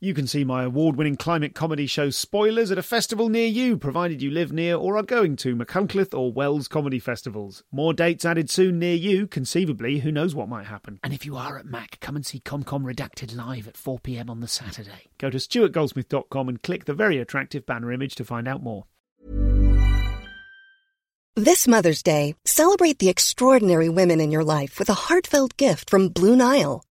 You can see my award winning climate comedy show Spoilers at a festival near you, provided you live near or are going to Machynlleth or Wells comedy festivals. More dates added soon near you, conceivably, who knows what might happen. And if you are at Mac, come and see ComCom Redacted live at 4pm on the Saturday. Go to stuartgoldsmith.com and click the very attractive banner image to find out more. This Mother's Day, celebrate the extraordinary women in your life with a heartfelt gift from Blue Nile.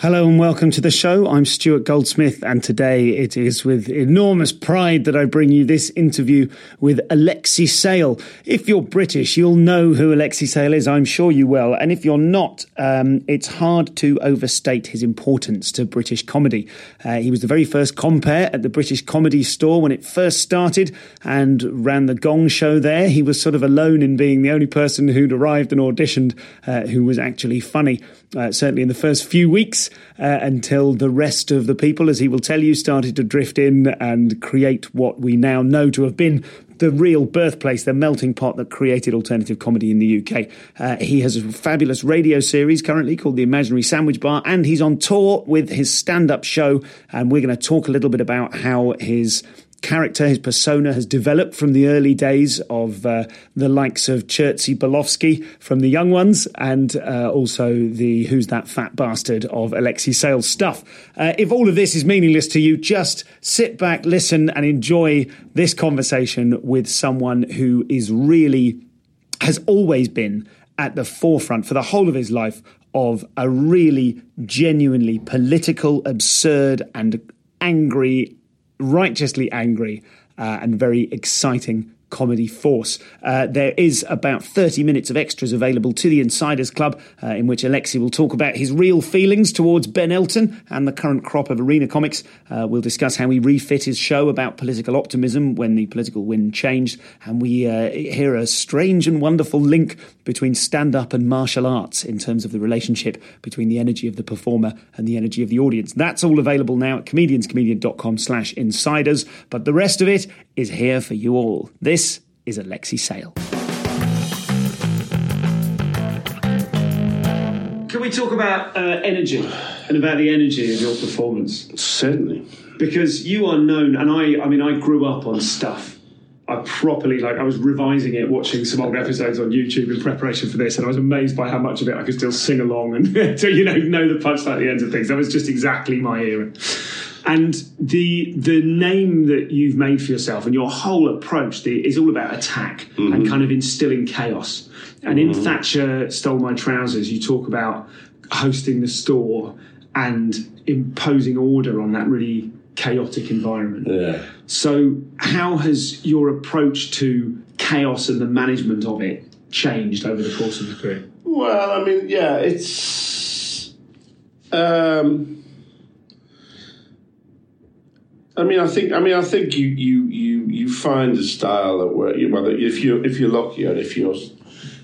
Hello and welcome to the show. I'm Stuart Goldsmith, and today it is with enormous pride that I bring you this interview with Alexei Sayle. If you're British, you'll know who Alexei Sayle is. I'm sure you will. And if you're not, um, it's hard to overstate his importance to British comedy. Uh, he was the very first compere at the British Comedy Store when it first started and ran the Gong Show there. He was sort of alone in being the only person who'd arrived and auditioned uh, who was actually funny uh, certainly in the first few weeks, uh, until the rest of the people, as he will tell you, started to drift in and create what we now know to have been the real birthplace, the melting pot that created alternative comedy in the UK. Uh, he has a fabulous radio series currently called The Imaginary Sandwich Bar, and he's on tour with his stand up show. And we're going to talk a little bit about how his character, his persona has developed from the early days of uh, the likes of Jerzy Balowski from the young ones, and uh, also the Who's That Fat Bastard of Alexei Sayle's stuff. Uh, if all of this is meaningless to you, just sit back, listen, and enjoy this conversation with someone who is really, has always been at the forefront for the whole of his life of a really genuinely political, absurd, and angry righteously angry uh, and very exciting comedy force. Uh, there is about 30 minutes of extras available to the Insiders Club, uh, in which Alexei will talk about his real feelings towards Ben Elton and the current crop of arena comics. Uh, we'll discuss how he refit his show about political optimism when the political wind changed, and we uh, hear a strange and wonderful link between stand up and martial arts in terms of the relationship between the energy of the performer and the energy of the audience. That's all available now at comedianscomedian.com slash insiders, but the rest of it is here for you all. This is Alexei Sayle. Can we talk about uh, energy and about the energy of your performance? Certainly. Because you are known, and I, I mean, I grew up on stuff. I properly, like, I was revising it, watching some old episodes on YouTube in preparation for this, and I was amazed by how much of it I could still sing along and, so, you know, know the punchline at the ends of things. That was just exactly my era. And the the name that you've made for yourself and your whole approach the, is all about attack mm-hmm. and kind of instilling chaos. And in mm-hmm. Thatcher Stole My Trousers, you talk about hosting the store and imposing order on that really chaotic environment. Yeah. So, how has your approach to chaos and the management of it changed over the course of your career? Well, I mean, yeah, it's. Um, I mean, I think. I mean, I think you you you you find a style that works. Whether if you if you're lucky or if you're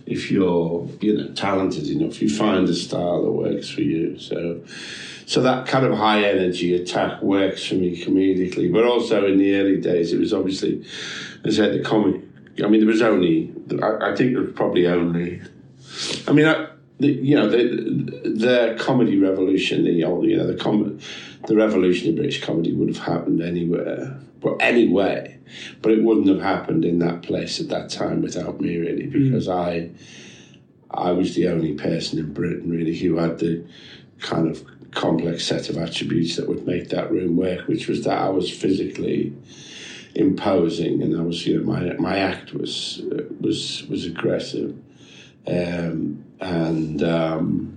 if you're you know talented enough, you find a style that works for you. So. So that kind of high energy attack works for me comedically, but also in the early days, it was obviously, as I said, the comic. I mean, there was only, I, I think there was probably only, I mean, I, the, you know, the, the comedy revolution, the old, you know, the com- the revolution in British comedy would have happened anywhere, well, anyway, but it wouldn't have happened in that place at that time without me, really, because mm. I, I was the only person in Britain really who had the kind of complex set of attributes that would make that room work, which was that I was physically imposing, and I was, you know, my my act was was was aggressive, um, and. Um,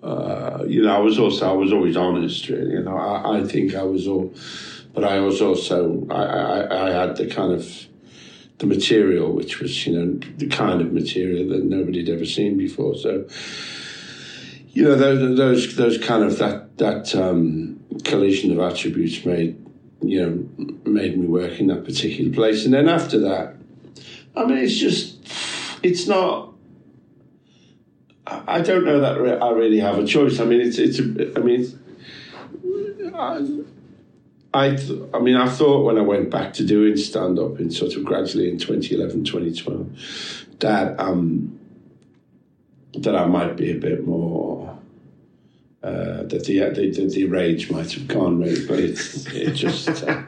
uh, you know, I was also I was always honest. Really, you know, I, I think I was all but I was also I, I, I had the kind of the material, which was you know the kind of material that nobody had ever seen before. So you know those those those kind of that that um, collision of attributes made you know made me work in that particular place, and then after that, I mean it's just it's not. I don't know that I really have a choice. I mean, it's it's. A, I mean, I, I, th- I mean, I thought when I went back to doing stand up in sort of gradually in 2011, 2012, that um, that I might be a bit more. Uh, that the, the, the the rage might have gone really, but it it just uh,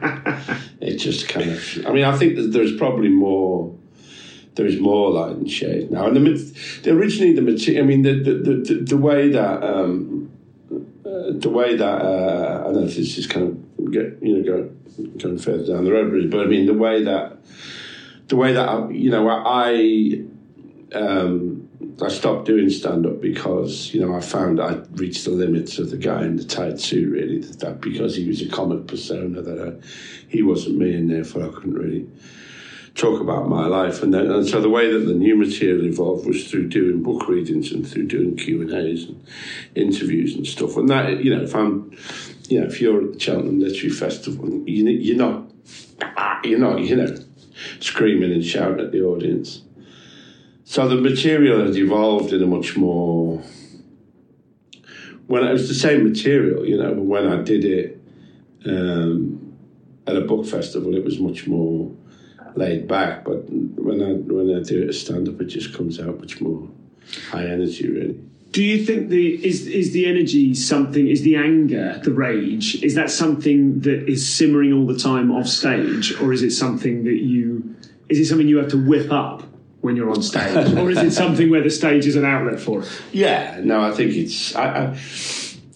it just kind of. I mean, I think there's probably more. There is more light and shade now, and the, originally the material. I mean, the the, the, the way that um, uh, the way that uh, I don't know if this is kind of get you know go, going further down the road, but I mean the way that the way that I, you know I um, I stopped doing stand up because you know I found I reached the limits of the guy in the tight suit really that because he was a comic persona that I, he wasn't me and therefore I couldn't really talk about my life. And, then, and so the way that the new material evolved was through doing book readings and through doing Q and A's and interviews and stuff. And that you know if I'm you know if you're at the Cheltenham Literary Festival you, you're not you're not you know screaming and shouting at the audience. So the material has evolved in a much more when it was the same material you know when I did it um, at a book festival it was much more laid back. But when I when I do it as stand up, it just comes out much more high energy, really. Do you think the is is the energy something? Is the anger, the rage, is that something that is simmering all the time off stage, or is it something that you is it something you have to whip up when you're on stage, or is it something where the stage is an outlet for it? Yeah, no, I think it's. I, I,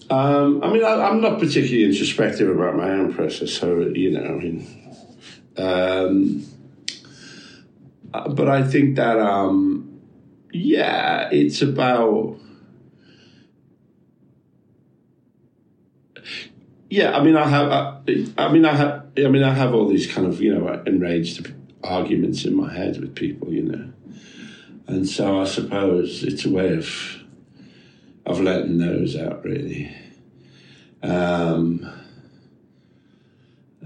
um, I mean, I, am not particularly introspective about my own process, so you know, I mean. Um, but I think that um, yeah, it's about yeah. I mean, I have. I, I, mean, I have. I mean, I have all these kind of you know enraged arguments in my head with people, you know, and so I suppose it's a way of of letting those out, really. Um,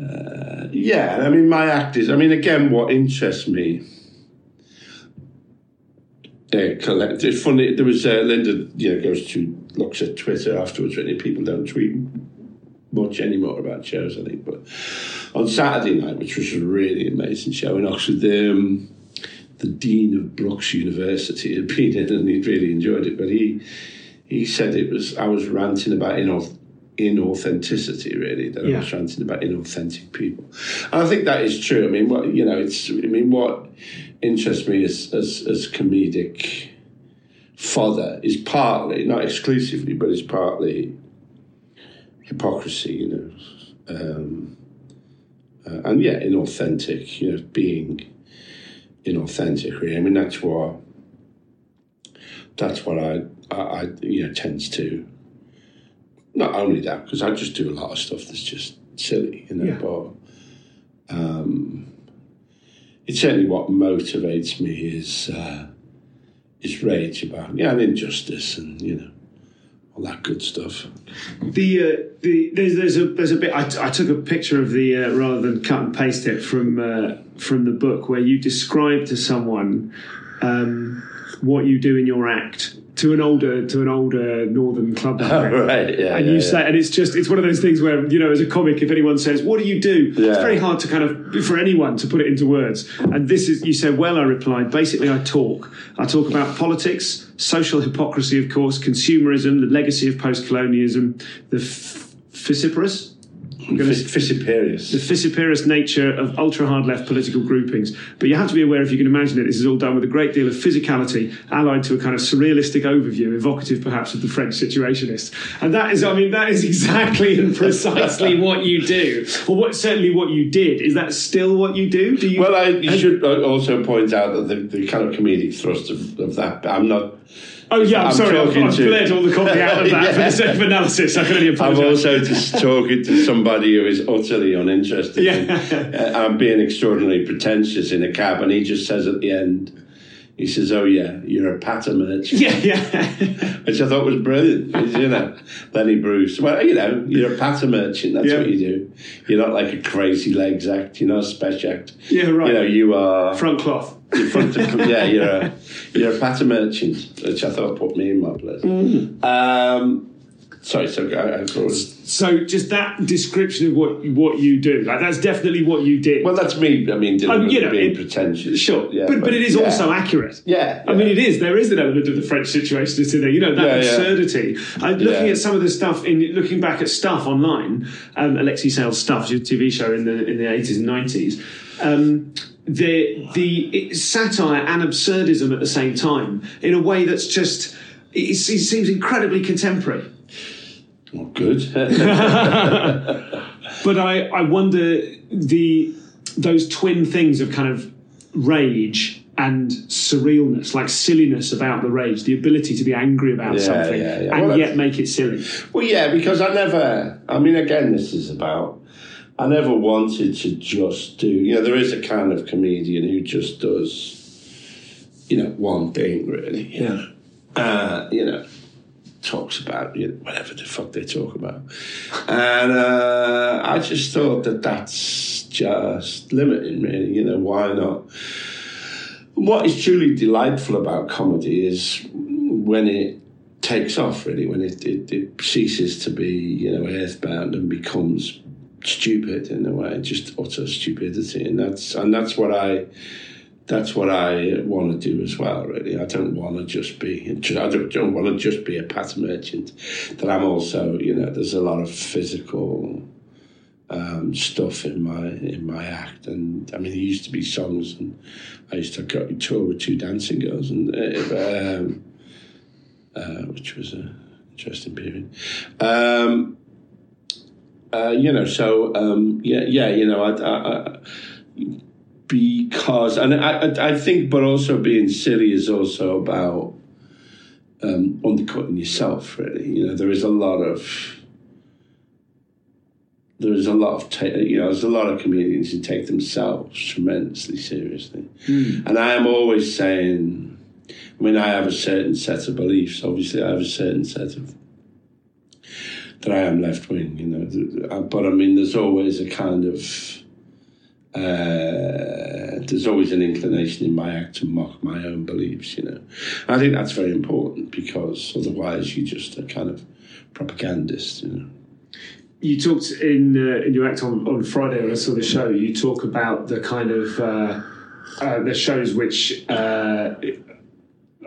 uh, yeah, I mean, my act is. I mean, again, what interests me uh, collect. It's funny. There was uh, Linda. You know, goes to looks at Twitter afterwards. Really, people don't tweet much anymore about shows. I think, but on Saturday night, which was a really amazing show in Oxford, the, um, the dean of Brookes University had been in, and he'd really enjoyed it. But he he said it was I was ranting about inauth- inauthenticity. Really, that yeah. I was ranting about inauthentic people. And I think that is true. I mean, what you know, it's. I mean, what interests me as, as, as comedic fodder is partly, not exclusively, but is partly hypocrisy, you know. Um, uh, and yeah, inauthentic, you know, being inauthentic, really. I mean, that's what, that's what I, I, I you know, tends to, not only that, because I just do a lot of stuff that's just silly, you know, yeah. but, um, it's certainly what motivates me is uh, is rage about yeah, and injustice and you know all that good stuff. The uh, the there's there's a there's a bit I, took a picture of the uh, rather than cut and paste it from uh, from the book where you describe to someone um, what you do in your act to an older to an older northern club oh, right. Yeah and yeah, you yeah. say and it's just it's one of those things where you know as a comic if anyone says what do you do? Yeah. it's very hard to kind of for anyone to put it into words. And this is you said well I replied basically I talk. I talk about politics social hypocrisy of course consumerism the legacy of post-colonialism the f- vociferous Vociferous. The vociferous nature of ultra hard left political groupings. But you have to be aware, if you can imagine it, this is all done with a great deal of physicality, allied to a kind of surrealistic overview, evocative perhaps of the French situationists. And that is, I mean, that is exactly and precisely what you do. Or what certainly what you did. Is that still what you do? Do you? Well, I you should uh, also point out that the, the kind of comedic thrust of, of that. I'm not Oh yeah, I'm, I'm sorry. I've, I've to- all the copy out of that for the sake of analysis. I can only apologise. I'm also just talking to somebody who is utterly uninterested. Yeah. in- uh, I'm being extraordinarily pretentious in a cab, and he just says at the end, he says, "Oh yeah, you're a patter merchant," Yeah, yeah. which I thought was brilliant. you know, Lenny Bruce. Well, you know, you're a patter merchant. That's Yeah. what you do. You're not like a crazy legs act. You're not a special act. Yeah, right. You know, you are. Front cloth. in front of, yeah, you're a you're a patter merchant, which I thought put me in my place. Mm. Um, sorry, so I, I thought. So just that description of what what you do, like that's definitely what you did. Well, that's me. I mean, Um, you know, being it- pretentious. Sure, yeah, but, but it is yeah. also accurate. Yeah, I mean, it is. There is an element of the French situation in there. You know that Yeah, yeah. absurdity. Uh, looking Yeah. at some of the stuff in looking back at stuff online, um, Alexei Sayle's stuff, your TV show in the in the eighties and nineties. Um, the the satire and absurdism at the same time in a way that's just it, it seems incredibly contemporary. Oh, good. But I, I wonder the those twin things of kind of rage and surrealness, like silliness about the rage, the ability to be angry about Yeah, something yeah, yeah. and Well, yet make it silly. well, yeah, because I never. I mean, again, this is about. I never wanted to just do. You know, there is a kind of comedian who just does. You know, one thing really. You know, uh, you know, talks about you know, whatever the fuck they talk about, and uh, I just thought that that's just limiting, really. You know, why not? What is truly delightful about comedy is when it takes off, really, when it, it, it ceases to be, you know, earthbound and becomes stupid in a way, just utter stupidity, and that's and that's what I that's what I want to do as well. Really, I don't want to just be. I don't, don't want to just be a pattern merchant. That I'm also, you know, there's a lot of physical um, stuff in my in my act, and I mean, there used to be songs, and I used to go tour with two dancing girls, and uh, um, uh, which was a interesting period. Um, uh, you know, so um, yeah, yeah, you know, I, I, I because and I, I think, but also being silly is also about um, undercutting yourself. Really, you know, there is a lot of there is a lot of ta- you know, there's a lot of comedians who take themselves tremendously seriously, and I am always saying. I mean, I have a certain set of beliefs. Obviously, I have a certain set of that I am left wing, you know. But I mean, there's always a kind of uh, there's always an inclination in my act to mock my own beliefs, you know. I think that's very important because otherwise you're just a kind of propagandist, you know. You talked in uh, in your act on, on Friday when I saw the show. You talk about the kind of uh, uh, the shows which uh,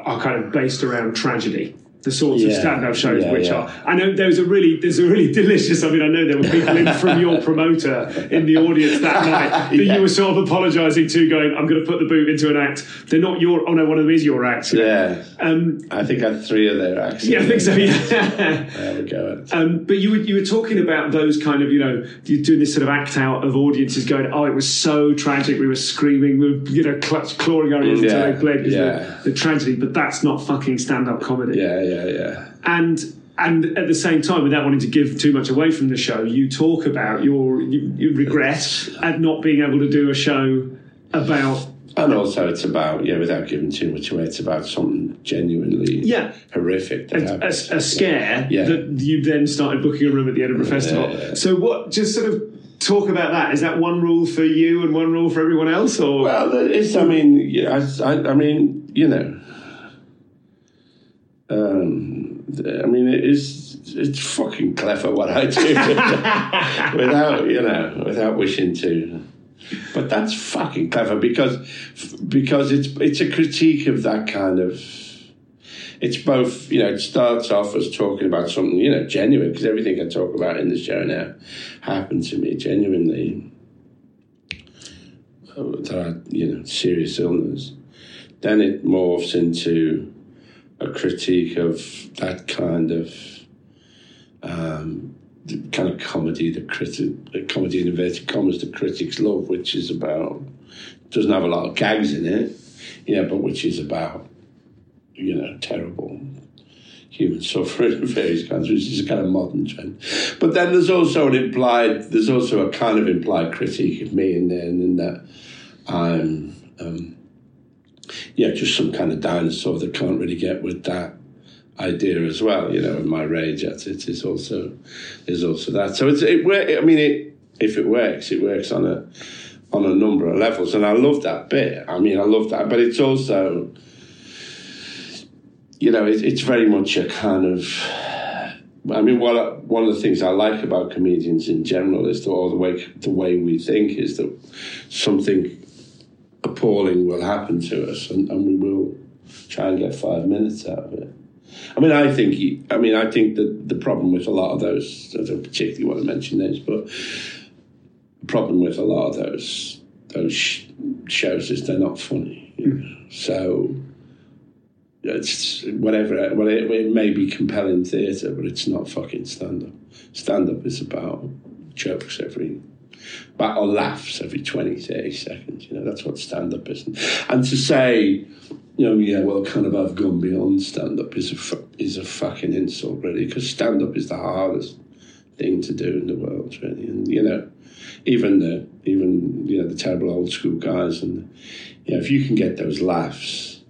are kind of based around tragedy. The sorts of Yeah, stand-up shows yeah, which yeah. are. I know there was a really there's a really delicious. I mean, I know there were people in from your promoter in the audience that night that you were sort of apologising to, going, "I'm going to put the boot into an act." They're not your. Oh no, one of them is your act. Yeah, Um, I think I had three of their acts. yeah, I think so. Yeah. There we go. Um, but you were you were talking about those kind of you know you're doing this sort of act out of audiences going oh it was so tragic we were screaming we were you know clutch, clawing our ears until they bled because yeah. the, the tragedy but that's not fucking stand up comedy Yeah, yeah, yeah. and and at the same time without wanting to give too much away from the show you talk about your, your, regret at not being able to do a show about And also, it's about yeah, without giving too much away, it's about something genuinely Yeah. horrific that a, a, a scare Yeah. that you then started booking a room at the Edinburgh Festival. yeah. So what? Just sort of talk about that. Is that one rule for you and one rule for everyone else, or Well, it's. I mean, yeah, I, I, I mean, you know. Um, I mean, it is. It's fucking clever what I do, without you know, without wishing to. But that's fucking clever because because it's it's a critique of that kind of. It's both, you know. It starts off as talking about something, you know, genuine because everything I talk about in the show now happened to me genuinely that had, you know, serious illness. Then it morphs into a critique of that kind of um, kind of comedy, the critic, comedy in inverted commas, the critics love, which is about doesn't have a lot of gags in it, you know, but which is about you know, terrible human suffering of various kinds, which is a kind of modern trend. But then there's also an implied, there's also a kind of implied critique of me in there, in that I'm, um, yeah, just some kind of dinosaur that can't really get with that idea as well. You know, and my rage at it is also is also that. So it's it. I mean, it if it works, it works on a on a number of levels, and I love that bit. I mean, I love that, but it's also you know, it, it's very much a kind of. I mean, what one of the things I like about comedians in general is that all the way the way we think is that something appalling will happen to us, and, and we will try and get five minutes out of it. I mean, I think he, I mean, I think that the problem with a lot of those, I don't particularly want to mention names, but the problem with a lot of those those sh- shows is they're not funny. You know? Mm-hmm. So it's whatever. Well, it, it may be compelling theatre, but it's not fucking stand up. Stand up is about jokes every or laughs every 20, 30 seconds. You know, that's what stand up is. And to say, you know, yeah, well, kind of I've gone beyond stand up is a, is a fucking insult, really, because stand up is the hardest thing to do in the world, really. And, you know, even the, even, you know, the terrible old school guys, and, you know, if you can get those laughs,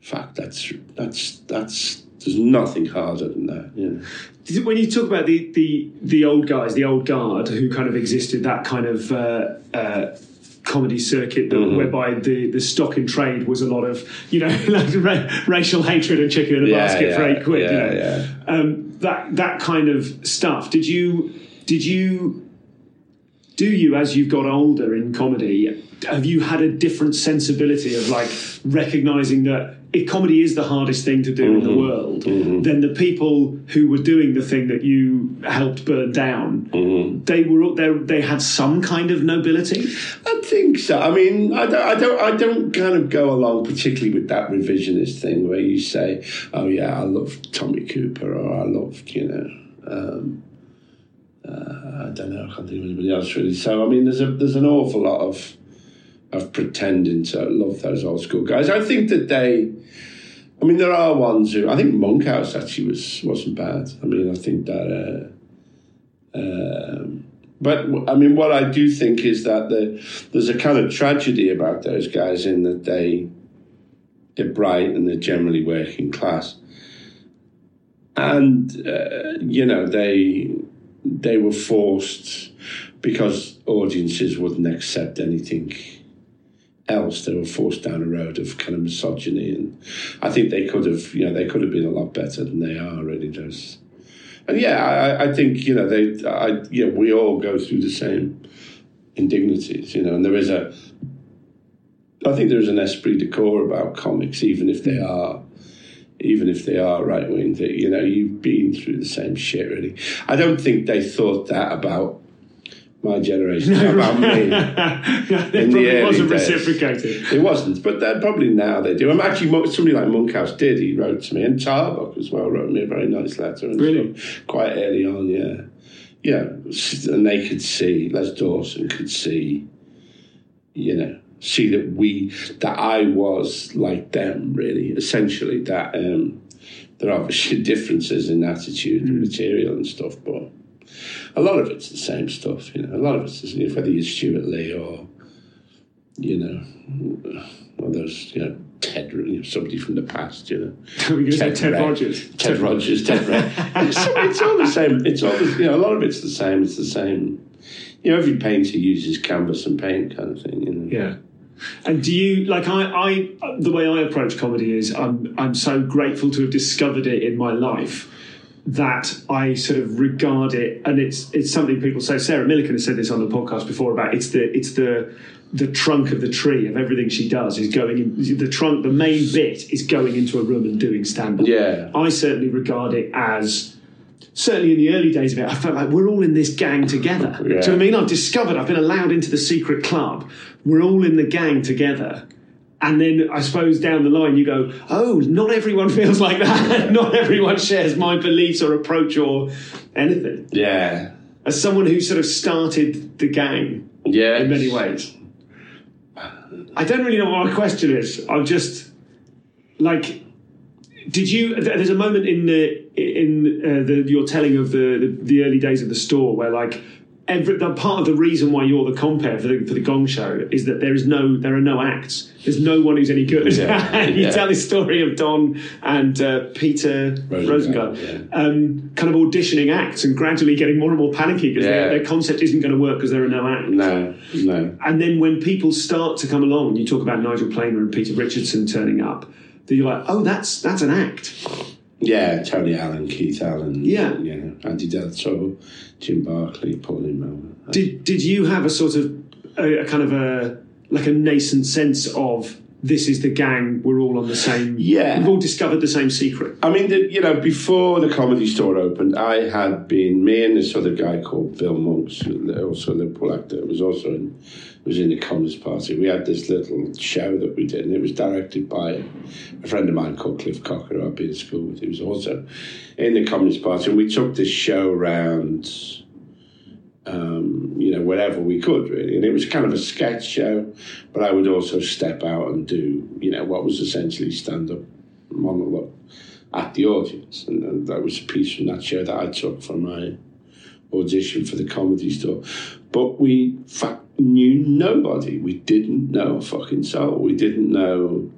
fuck, that's that's that's there's nothing harder than that. You know? When you talk about the, the the old guys, the old guard who kind of existed, that kind of uh, uh, comedy circuit that, mm-hmm. whereby the, the stock in trade was a lot of you know like racial hatred and chicken in a yeah, basket yeah, for eight quid. Yeah, you know? yeah. Um, that that kind of stuff. Did you did you do you as you've got older in comedy? Have you had a different sensibility of like recognizing that if comedy is the hardest thing to do mm-hmm. in the mm-hmm. world, mm-hmm. then the people who were doing the thing that you helped burn down, mm-hmm. they were they had some kind of nobility. I think so. I mean, I don't, I don't, I don't kind of go along particularly with that revisionist thing where you say, "Oh yeah, I love Tommy Cooper," or "I loved," you know. Um, uh, I don't know. I can't think of anybody else really. So I mean, there's a there's an awful lot of of pretending to love those old school guys. I think that they, I mean, there are ones who I think Monkhouse actually was wasn't bad. I mean, I think that. Uh, um, but I mean, what I do think is that the, there's a kind of tragedy about those guys in that they they're bright and they're generally working class, and uh, you know they they were forced because audiences wouldn't accept anything else they were forced down a road of kind of misogyny. And I think they could have you know they could have been a lot better than they are really those. And yeah I, I think you know they I yeah we all go through the same indignities you know and there is a I think there is an esprit de corps about comics even if they are even if they are right wing that you know you've been through the same shit really. I don't think they thought that about my generation about me. in the wasn't days. reciprocated. It wasn't, but then probably now they do. I'm actually somebody like Monkhouse did. He wrote to me, and Tarbuck as well wrote me a very nice letter. And really, stuff, quite early on, yeah, yeah. And they could see Les Dawson could see, you know, see that we that I was like them. Really, essentially that. um there are obviously differences in attitude mm. and material and stuff, but a lot of it's the same stuff. You know, a lot of it's whether you're Stewart Lee or you know, or those you know Ted, you know, somebody from the past. You know, Ted, Ted Rogers. Ted, Ted Rogers. Ted Red. it's, it's all the same. It's all the, you know, a lot of it's the same. It's the same. You know, every painter uses canvas and paint, kind of thing. You know? Yeah. And do you like I, I the way I approach comedy is I'm I'm so grateful to have discovered it in my life that I sort of regard it, and it's it's something people say. Sarah Millican has said this on the podcast before about it's the it's the the trunk of the tree of everything she does is going in the trunk. The main bit is going into a room and doing stand up. Yeah, I certainly regard it as certainly in the early days of it, I felt like we're all in this gang together. Yeah. Do you know what I mean? I've discovered I've been allowed into the secret club. We're all in the gang together. And then I suppose down the line you go, oh, not everyone feels like that. not everyone shares my beliefs or approach or anything. Yeah. As someone who sort of started the gang yeah. in many ways. I don't really know what my question is. I'm just like did you? There's a moment in the in uh, the your telling of the, the the early days of the store where like every the part of the reason why you're the compere for the, for the Gong Show is that there is no there are no acts. There's no one who's any good. Yeah, you yeah. tell this story of Don and uh, Peter Rosengard, Rosengard, yeah. um, kind of auditioning acts and gradually getting more and more panicky because their, their concept isn't going to work because there are no acts. No, no. And then when people start to come along, you talk about Nigel Planer and Peter Richardson turning up, that you're like, oh, that's that's an act. Yeah, Tony Allen, Keith Allen. Yeah. Know, Andy de la Tour, Jim Barclay, Pauline Melville. Did did you have a sort of a, a kind of a like a nascent sense of this is the gang, we're all on the same. Yeah. we've all discovered the same secret. I mean, the, you know, before the comedy store opened, I had been me and this other guy called Bill Monks, also a Liverpool actor, was also in was in the Communist Party. We had this little show that we did, and it was directed by a friend of mine called Cliff Cocker, who I'd been in school with. He was also in the Communist Party, and we took this show around. Um, you know, whatever we could, really. And it was kind of a sketch show, but I would also step out and do, you know, what was essentially stand up monologue at the audience. And, that was a piece from that show that I took from my audition for the comedy store. But we fa- knew nobody. We didn't know a fucking soul. We didn't know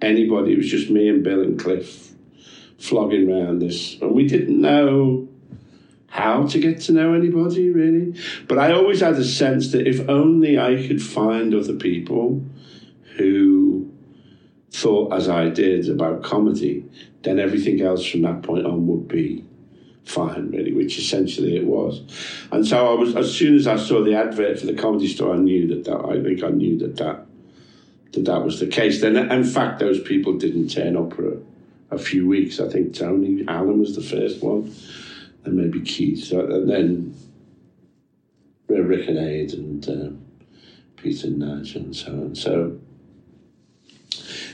anybody. It was just me and Bill and Cliff flogging around this. And we didn't know how to get to know anybody, really. But I always had a sense that if only I could find other people who thought as I did about comedy, then everything else from that point on would be fine, really, which essentially it was. And so I was, as soon as I saw the advert for the comedy store, I knew that, that I think I knew that that that that was the case. Then, in fact, those people didn't turn up for a, a few weeks. I think Tony Allen was the first one, and maybe Keith, So- and then Rick and Ade and um, Peter and Nigel and so on. So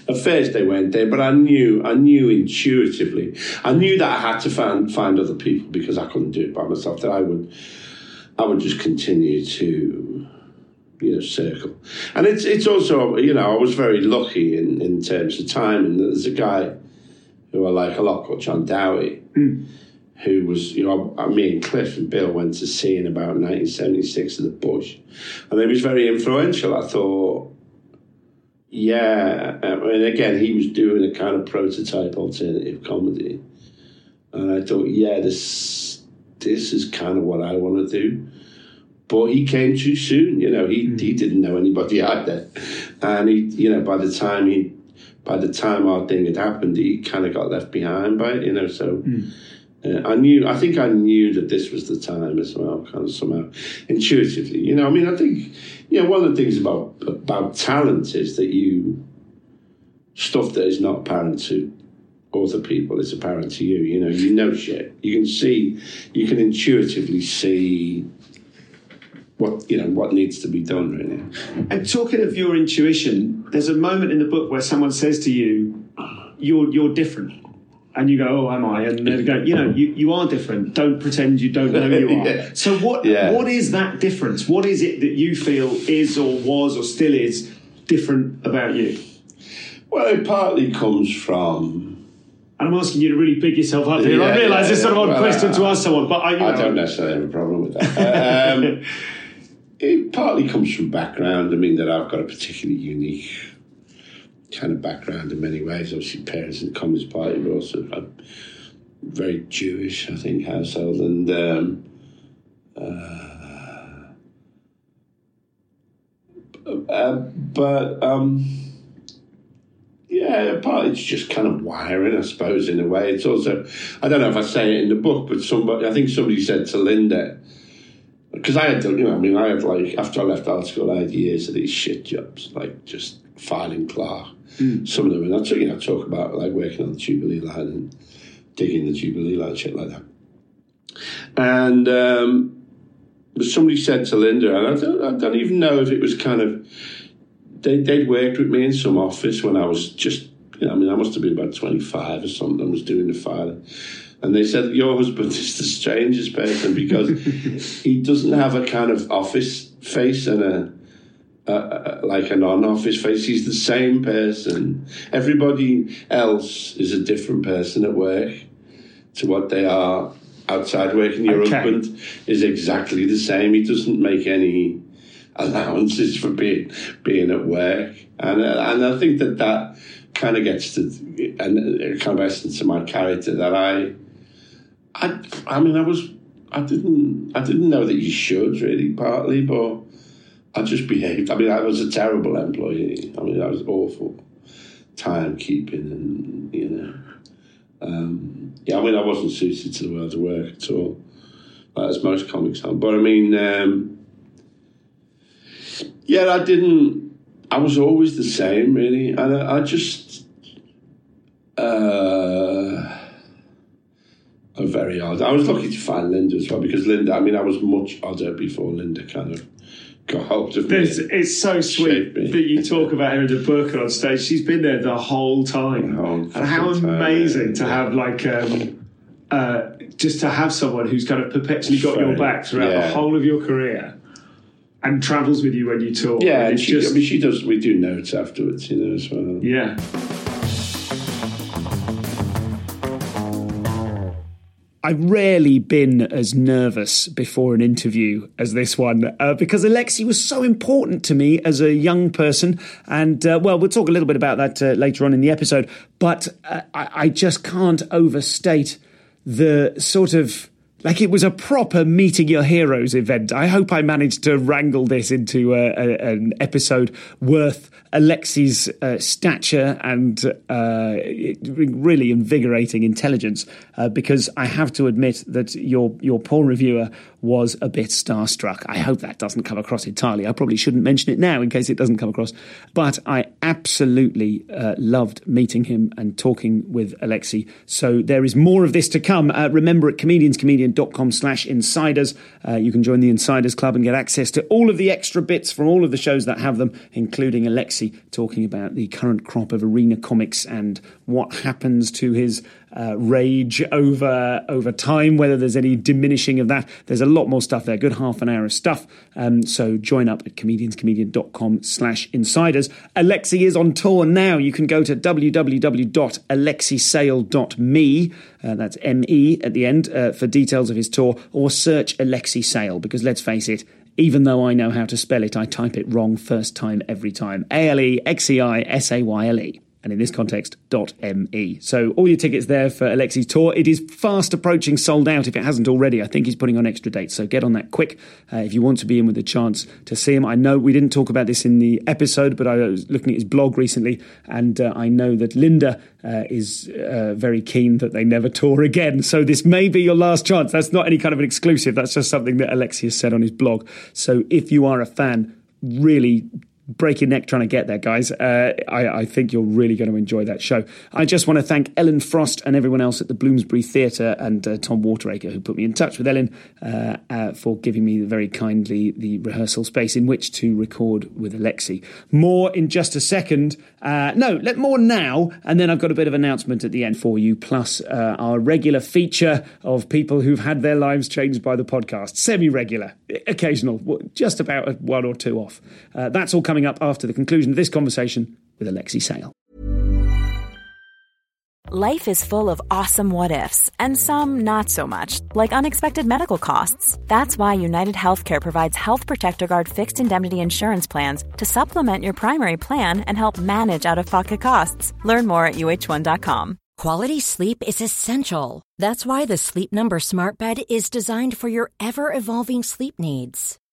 at first they went there, but I knew, I knew intuitively, I knew that I had to find find other people because I couldn't do it by myself. That I would, I would just continue to, you know, circle. And it's it's also, you know, I was very lucky in in terms of time. And there's a guy who I like a lot called John Dowie. Who was, you know, I, me and Cliff and Bill went to see in about 1976 at the Bush. And he was very influential. I thought, yeah, um, and again, he was doing a kind of prototype alternative comedy, and I thought, yeah, this this is kind of what I want to do. But he came too soon, you know. He he didn't know anybody out there, and he, you know, by the time he, by the time our thing had happened, he kind of got left behind by it, you know. So. Uh, I knew. I think I knew that this was the time as well, kind of somehow intuitively. You know, I mean, I think you know one of the things about about talent is that you stuff that is not apparent to other people is apparent to you. You know, you know shit. You can see, you can intuitively see what you know what needs to be done. Really. And talking of your intuition, there's a moment in the book where someone says to you, "You're you're different." And you go, oh, am I? And they go, you know, you, you are different. Don't pretend you don't know you are. Yeah. So what Yeah. what is that difference? What is it that you feel is or was or still is different about you? Well, it partly comes from. And I'm asking you to really pick yourself up here. I realise yeah, it's sort of yeah. odd Well, question I- to ask someone, but I, you know, I don't necessarily have a problem with that. um, it partly comes from background. I mean, that I've got a particularly unique kind of background in many ways. Obviously, parents in the Communist Party, but also a very Jewish, I think, household. And um, uh, uh, but um, yeah, partly it's just kind of wiring, I suppose, in a way. It's also, I don't know if I say it in the book, but somebody, I think somebody said to Linda, because I had, you know, I mean, I had like, after I left art school, I had years of these shit jobs, like just filing clerk. Some of them, and I talk, you know, talk about like working on the Jubilee line and digging the Jubilee line, shit like that. And um, somebody said to Linda, and I don't, I don't even know if it was kind of, they, they'd worked with me in some office when I was just, you know, I mean, I must have been about 25 or something, I was doing the filing. And they said, Your husband is the strangest person because he doesn't have a kind of office face and a uh, like an on off his face. He's the same person. Everybody else is a different person at work to what they are outside work. And your Okay. husband is exactly the same. He doesn't make any allowances for being being at work, and uh, and I think that that kind of gets to and uh, kind of essence of my character that I, I, I mean, I was, I didn't, I didn't know that you should really partly, but I just behaved. I mean, I was a terrible employee. I mean, I was awful, timekeeping, and you know, um, yeah. I mean, I wasn't suited to the world of work at all, as most comics are. But I mean. Um, yeah, I didn't. I was always the same, really, and I, I just. Uh, I'm very odd. I was lucky to find Linda as well because Linda. I mean, I was much odder before Linda kind of got hold of me. There's, it's so sweet that you talk about her in the book and on stage. She's been there the whole time. The whole and how fucking time, amazing to have like um, uh, just to have someone who's kind of perpetually got your back throughout the whole of your career and travels with you when you tour. Yeah, And and she, just I mean, she does. We do notes afterwards, you know, as well. yeah. I've rarely been as nervous before an interview as this one uh, because Alexei was so important to me as a young person. And uh, well, we'll talk a little bit about that uh, later on in the episode. But uh, I, I just can't overstate the sort of like it was a proper meeting your heroes event. I hope I managed to wrangle this into a, a, an episode worth Alexei's uh, stature and uh, really invigorating intelligence. Uh, because I have to admit that your your poor reviewer was a bit starstruck. I hope that doesn't come across entirely. I probably shouldn't mention it now in case it doesn't come across. But I absolutely uh, loved meeting him and talking with Alexei. So there is more of this to come. Uh, remember at comedianscomedian.com slash insiders, uh, you can join the Insiders Club and get access to all of the extra bits from all of the shows that have them, including Alexei talking about the current crop of arena comics and what happens to his uh, rage over over time, whether there's any diminishing of that. There's a lot more stuff there, good half an hour of stuff. Um, so join up at comedianscomedian.com slash insiders. Alexei is on tour now. You can go to www.alexeisayle.me, uh, that's M-E at the end, uh, for details of his tour, or search Alexei Sayle, because let's face it, even though I know how to spell it, I type it wrong first time every time. A L E X E I S A Y L E. And in this context, .me. So all your tickets there for Alexei's tour. It is fast approaching sold out if it hasn't already. I think he's putting on extra dates. So get on that quick uh, if you want to be in with a chance to see him. I know we didn't talk about this in the episode, but I was looking at his blog recently, and uh, I know that Linda uh, is uh, very keen that they never tour again. So this may be your last chance. That's not any kind of an exclusive. That's just something that Alexei has said on his blog. So if you are a fan, really break your neck trying to get there, guys. Uh, I, I think you're really going to enjoy that show. I just want to thank Ellen Frost and everyone else at the Bloomsbury Theatre and uh, Tom Wateracre who put me in touch with Ellen uh, uh, for giving me very kindly the rehearsal space in which to record with Alexei. More in just a second. Uh, no, let more now, and then I've got a bit of announcement at the end for you, plus uh, our regular feature of people who've had their lives changed by the podcast. Semi-regular, occasional, just about one or two off. That's all coming up after the conclusion of this conversation with Alexei Sayle. Life is full of awesome what ifs, and some not so much, like unexpected medical costs. That's why United Healthcare provides Health Protector Guard fixed indemnity insurance plans to supplement your primary plan and help manage out of pocket costs. Learn more at uh1.com. Quality sleep is essential. That's why the Sleep Number Smart Bed is designed for your ever evolving sleep needs.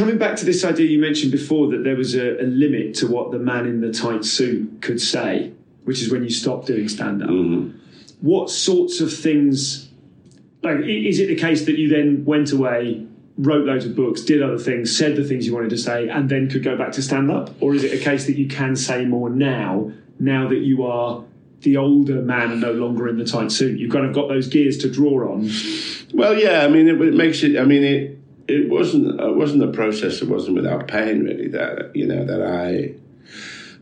Coming back to this idea you mentioned before that there was a, a limit to what the man in the tight suit could say which is when you stop doing stand up. Mm-hmm. What sorts of things? Like, is it the case that you then went away, wrote loads of books, did other things, said the things you wanted to say, and then could go back to stand up, or is it a case that you can say more now? Now that you are the older man and no longer in the tight suit, you've kind of got those gears to draw on. Well, yeah, I mean, it, it makes it. I mean, it it wasn't it wasn't a process that wasn't without pain, really. That you know that I.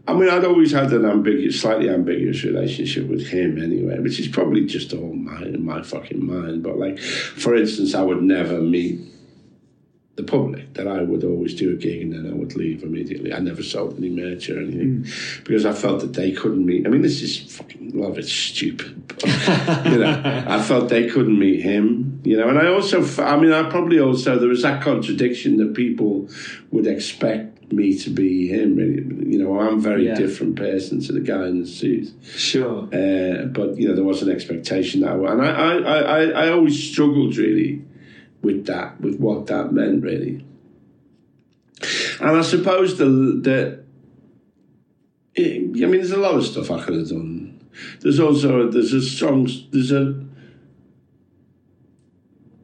I mean, I'd always had an ambiguous, slightly ambiguous relationship with him anyway, which is probably just all my my fucking mind. But like, for instance, I would never meet the public. That I would always do a gig and then I would leave immediately. I never sold any merch or anything because I felt that they couldn't meet. I mean, this is fucking a lot of it's stupid. But, you know, I felt they couldn't meet him. You know, and I also, I mean, I probably also there was that contradiction that people would expect me to be him. Really. You know, I'm a very Yeah. different person to the guy in the suit. Sure. Uh, but you know, there was an expectation that, and I, I, I, I- I always struggled really with that, with what that meant really. And I suppose the the, I mean, there's a lot of stuff I could have done. There's also there's a strong there's a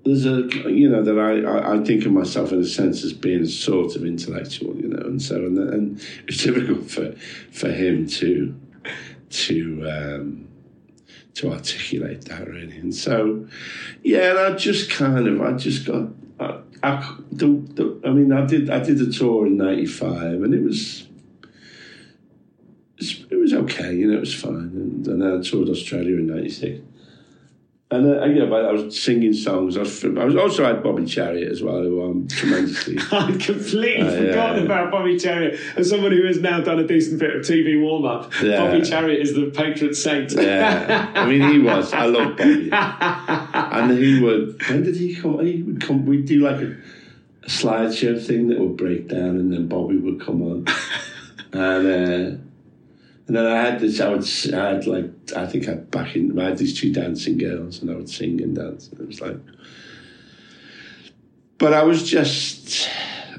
there's a you know that I, I, think of myself in a sense as being sort of intellectual, you know, and so and, and it's difficult for for him to to um, to articulate that really, and so yeah, and I just kind of I just got I, I, the, the, I mean I did I did a tour in '95 and it was. It was okay, you know, it was fine. And, and then I toured Australia in '96. And uh, you know, but I was singing songs. I was, I was also had Bobby Chariot as well, who I'm tremendously. I'd completely Uh, yeah, forgotten yeah. about Bobby Chariot. As someone who has now done a decent bit of TV warm up, Yeah. Bobby Chariot is the patron saint. yeah, I mean, he was. I love Bobby, and he would. When did he come? He would come. We'd do like a, a slideshow thing that would break down, and then Bobby would come on, and. Uh, and then I had this. I would. I had like. I think I back in. I had these two dancing girls, and I would sing and dance. And it was like. But I was just.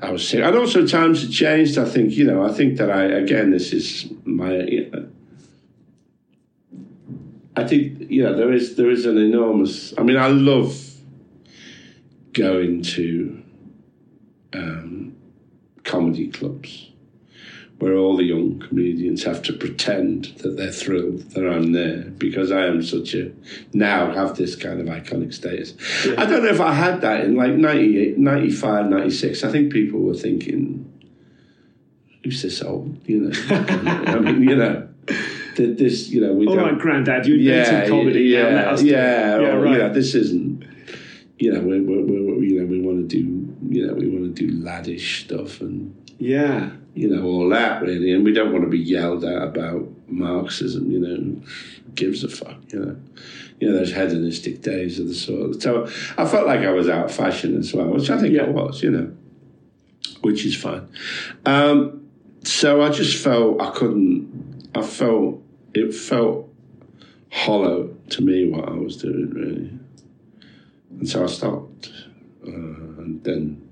I was sick. And also, times had changed. I think. You know. I think that I. Again, this is my. I think you know there is there is an enormous. I mean, I love going to um, comedy clubs where all the young comedians have to pretend that they're thrilled that I'm there because I am such a now have this kind of iconic status. I don't know if I had that in like 98, 95, 96. I think people were thinking, who's this old? You know, I mean, you know, that this, you know, we All right, Grandad, you yeah, comedy. yeah, now let us do it. yeah, yeah, or, right. You know, this isn't. You know, we we we you know we want to do you know we want to do laddish stuff and yeah. You know all that really, and we don't want to be yelled at about Marxism. You know, gives a fuck. You know, you know those hedonistic days of the sort. So I felt like I was out of fashion as well, which I think I was. You know, which is fine. Um, so I just felt I couldn't. I felt it felt hollow to me what I was doing really, and so I stopped. Uh, and then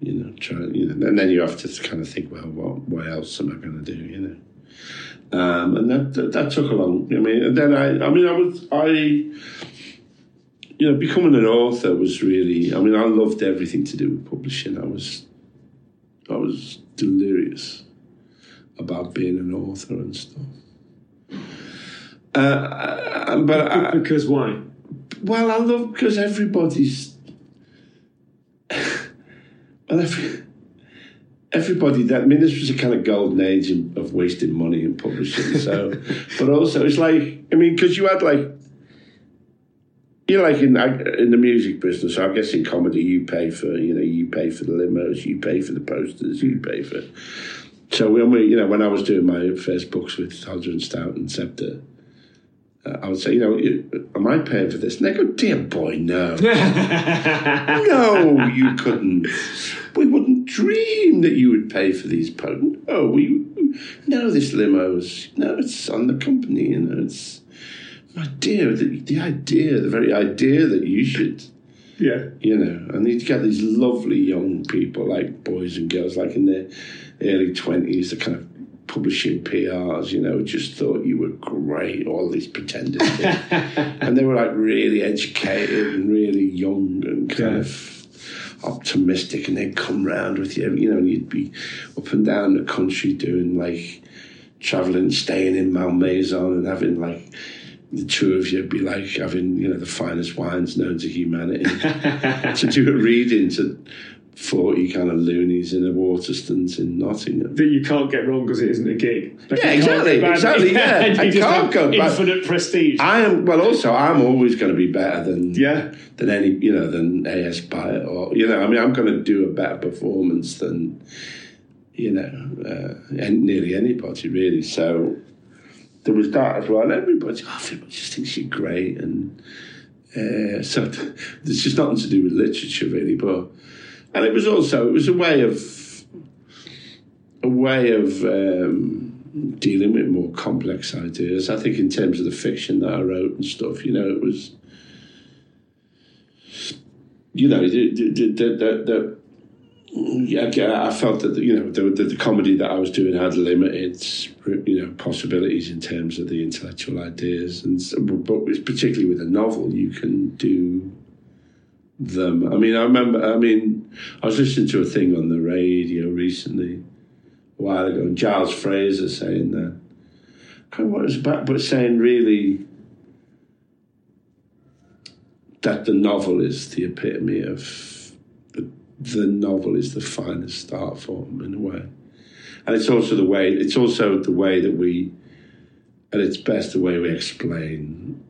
you know, try, you know, and then you have to kind of think, well, what, what else am I going to do, you know? Um, and that, that that took a long. I mean, and then I, I mean, I was, I, you know, becoming an author was really. I mean, I loved everything to do with publishing. I was, I was delirious about being an author and stuff. Uh, but I, because why? well, I love because everybody's. Well, every, everybody that I mean, this was a kind of golden age of, of wasting money in publishing. So, but also it's like I mean, because you had like. You know, like in in the music business, So I guess in comedy, you pay for you know you pay for the limos, you pay for the posters, you pay for. So when we, you know, when I was doing my first books with Hodder and Stoughton and Sceptre, uh, I would say, you know, am I paying for this? And they go, dear boy, no. no, you couldn't. We wouldn't dream that you would pay for these posts. No, we, no, this limo's, no, it's on the company, you know, it's, my dear, the, the idea, the very idea that you should, Yeah. you know, and you get these lovely young people, like boys and girls, like in their early 20s, that kind of publishing PRs, you know, just thought you were great, all these pretenders. and they were like really educated and really young and kind Yeah. of optimistic and they'd come round with you, you know, and you'd be up and down the country doing like traveling, staying in Malmaison and having like the two of you be like having, you know, the finest wines known to humanity. to do a reading to 40 kind of loonies in a water Waterstones in Nottingham. that you can't get wrong because it isn't a gig. Like, Yeah, exactly, exactly, yeah. I can't go bad. Infinite prestige. I am well. Also, I'm always going to be better than Yeah. than any you know than AS Byatt or you know. I mean, I'm going to do a better performance than you know, uh, and nearly anybody really. So there was that as well. And everybody, oh, everybody just thinks you're great, and uh, so there's just nothing to do with literature really. But and it was also it was a way of a way of um, dealing with more complex ideas. I think in terms of the fiction that I wrote and stuff, you know, it was, you know, the yeah, I felt that you know the, the, the comedy that I was doing had limited, you know, possibilities in terms of the intellectual ideas, and but particularly with a novel, you can do them. I mean, I remember. I mean, I was listening to a thing on the radio recently, a while ago, Giles Fraser saying that. I can't remember what it was about, but saying really that the novel is the epitome of the, the novel is the finest art form in a way, and it's also the way it's also the way that we, at its best, the way we explain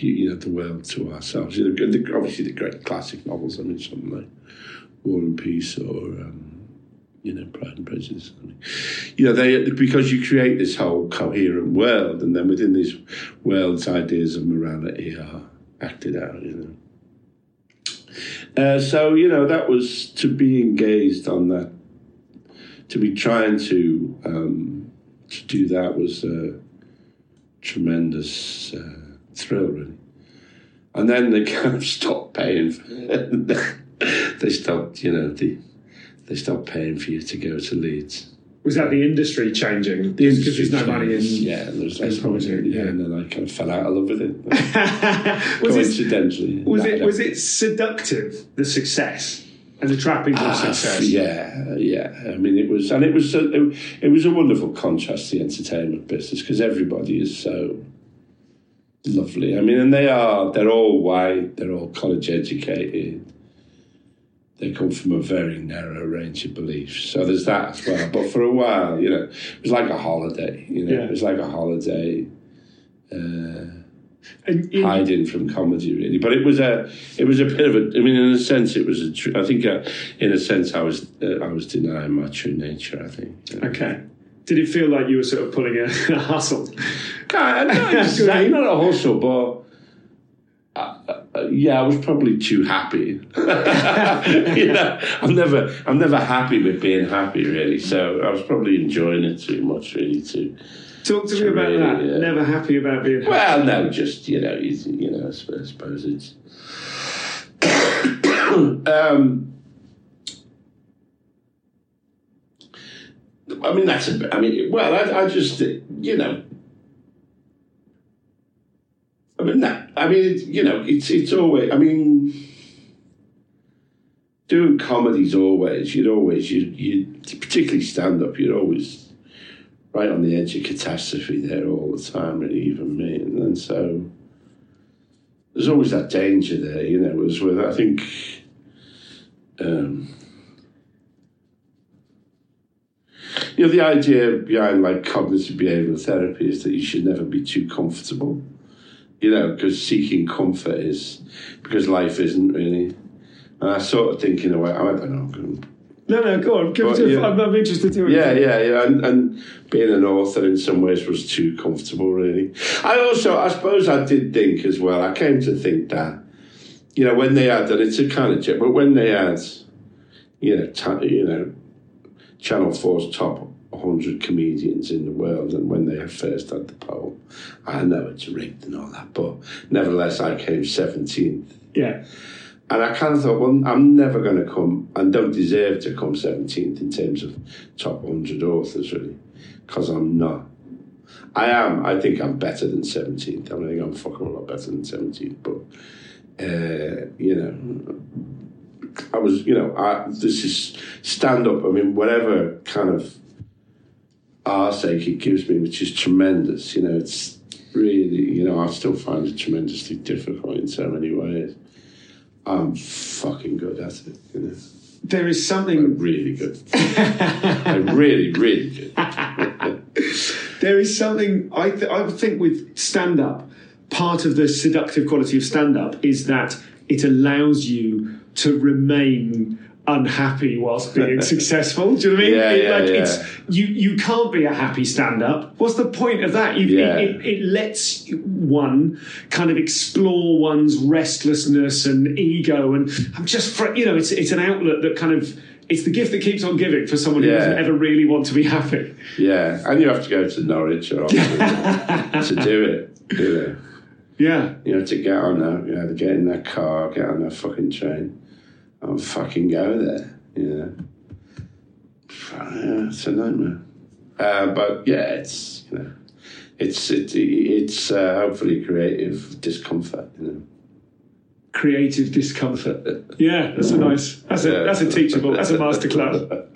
you know the world to ourselves. You know, the, obviously the great classic novels. I mean, something like War and Peace or um, you know Pride and Prejudice. I mean, you know, they because you create this whole coherent world, and then within these worlds, ideas of morality are acted out. You know. Uh, so you know that was to be engaged on that, to be trying to um, to do that was a tremendous uh, thrill, really. And then they kind of stopped paying. For they stopped, you know, they they stopped paying for you to go to Leeds. Was that the industry changing? The because there's no money in. Yeah, and there was less money. Yeah, yeah. and then I kind of fell out of love with it. was it Coincidentally, was it was it seductive the success and the trappings of Ah, success? Yeah, yeah. I mean, it was, and it was, a, it, it was a wonderful contrast to the entertainment business because everybody is so lovely. I mean, and they are, they're all white, they're all college educated. They come from a very narrow range of beliefs, so there's that as well. But for a while, you know, it was like a holiday. You know, Yeah. it was like a holiday. Uh, And in- hiding from comedy really but it was a it was a bit of a i mean in a sense it was a tr- i think uh, in a sense i was uh, i was denying my true nature i think okay. Did it feel like you were sort of pulling a, a hustle? God, not a hustle but uh, uh, yeah, I was probably too happy. you know, I'm never, I'm never happy with being happy, really. So I was probably enjoying it too much, really. To Talk to me about Really, that. yeah. Never happy about being happy. well, no, just you know, you, you know, I suppose, I suppose it's. um, I mean, that's a. I mean, well, I, I just, you know. I mean, that, I mean, it, you know, it's it's always. I mean, doing comedy's always. You'd always you you particularly stand up. You'd always right on the edge of catastrophe there all the time, really, even me. And then so there's always that danger there, you know, as with I think um, you know, the idea behind like cognitive behavioral therapy is that you should never be too comfortable. You know, because seeking comfort is because life isn't really. And I sort of think in a way, I don't know, no, no, go on. Give Well, it to, yeah. I'm, I'm interested to yeah, yeah, yeah. And, and being an author in some ways was too comfortable, really. I also, I suppose I did think as well, I came to think that, you know, when they had, and it's a kind of joke, but when they had, you know, ta you know, Channel 4's top 100 comedians in the world, and when they first had the poll, I know it's rigged and all that, but nevertheless, I came 17th. Yeah. And I kind of thought, well, I'm never going to come and don't deserve to come 17th in terms of top 100 authors, really, because I'm not. I am. I think I'm better than 17th. I, mean, I think I'm fucking a lot better than 17th. But, uh, you know, I was, you know, I, this is stand up. I mean, whatever kind of sake it gives me, which is tremendous. You know, it's really, you know, I still find it tremendously difficult in so many ways. I'm fucking good at it, you know. There is something I'm really good. I'm really, really good. there is something I th- I think with stand up. Part of the seductive quality of stand up is that it allows you to remain unhappy whilst being successful. Do you know what I mean? Yeah, It- yeah, like yeah. it's you you can't be a happy stand up. What's the point of that? You, Yeah. it, it, it lets one kind of explore one's restlessness and ego, and I'm just fr- you know it's it's an outlet that kind of. It's the gift that keeps on giving for someone who Yeah. doesn't ever really want to be happy. Yeah, and you have to go to Norwich or to do it. You know, Yeah. you have to get on that. You have to get in that car, get on that fucking train, and fucking go there. Yeah, it's a nightmare. Uh, but yeah, it's you know, it's it, it's uh, hopefully creative discomfort. You know. creative discomfort. Yeah, that's a nice. That's a that's a teachable. That's a masterclass.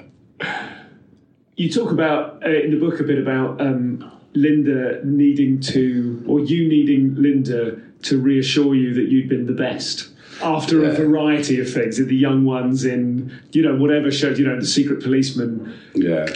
You talk about uh, in the book a bit about um, Linda needing to, or you needing Linda to reassure you that you'd been the best after a variety of things. The young ones, in you know whatever shows, you know, the Secret Policeman. Yeah,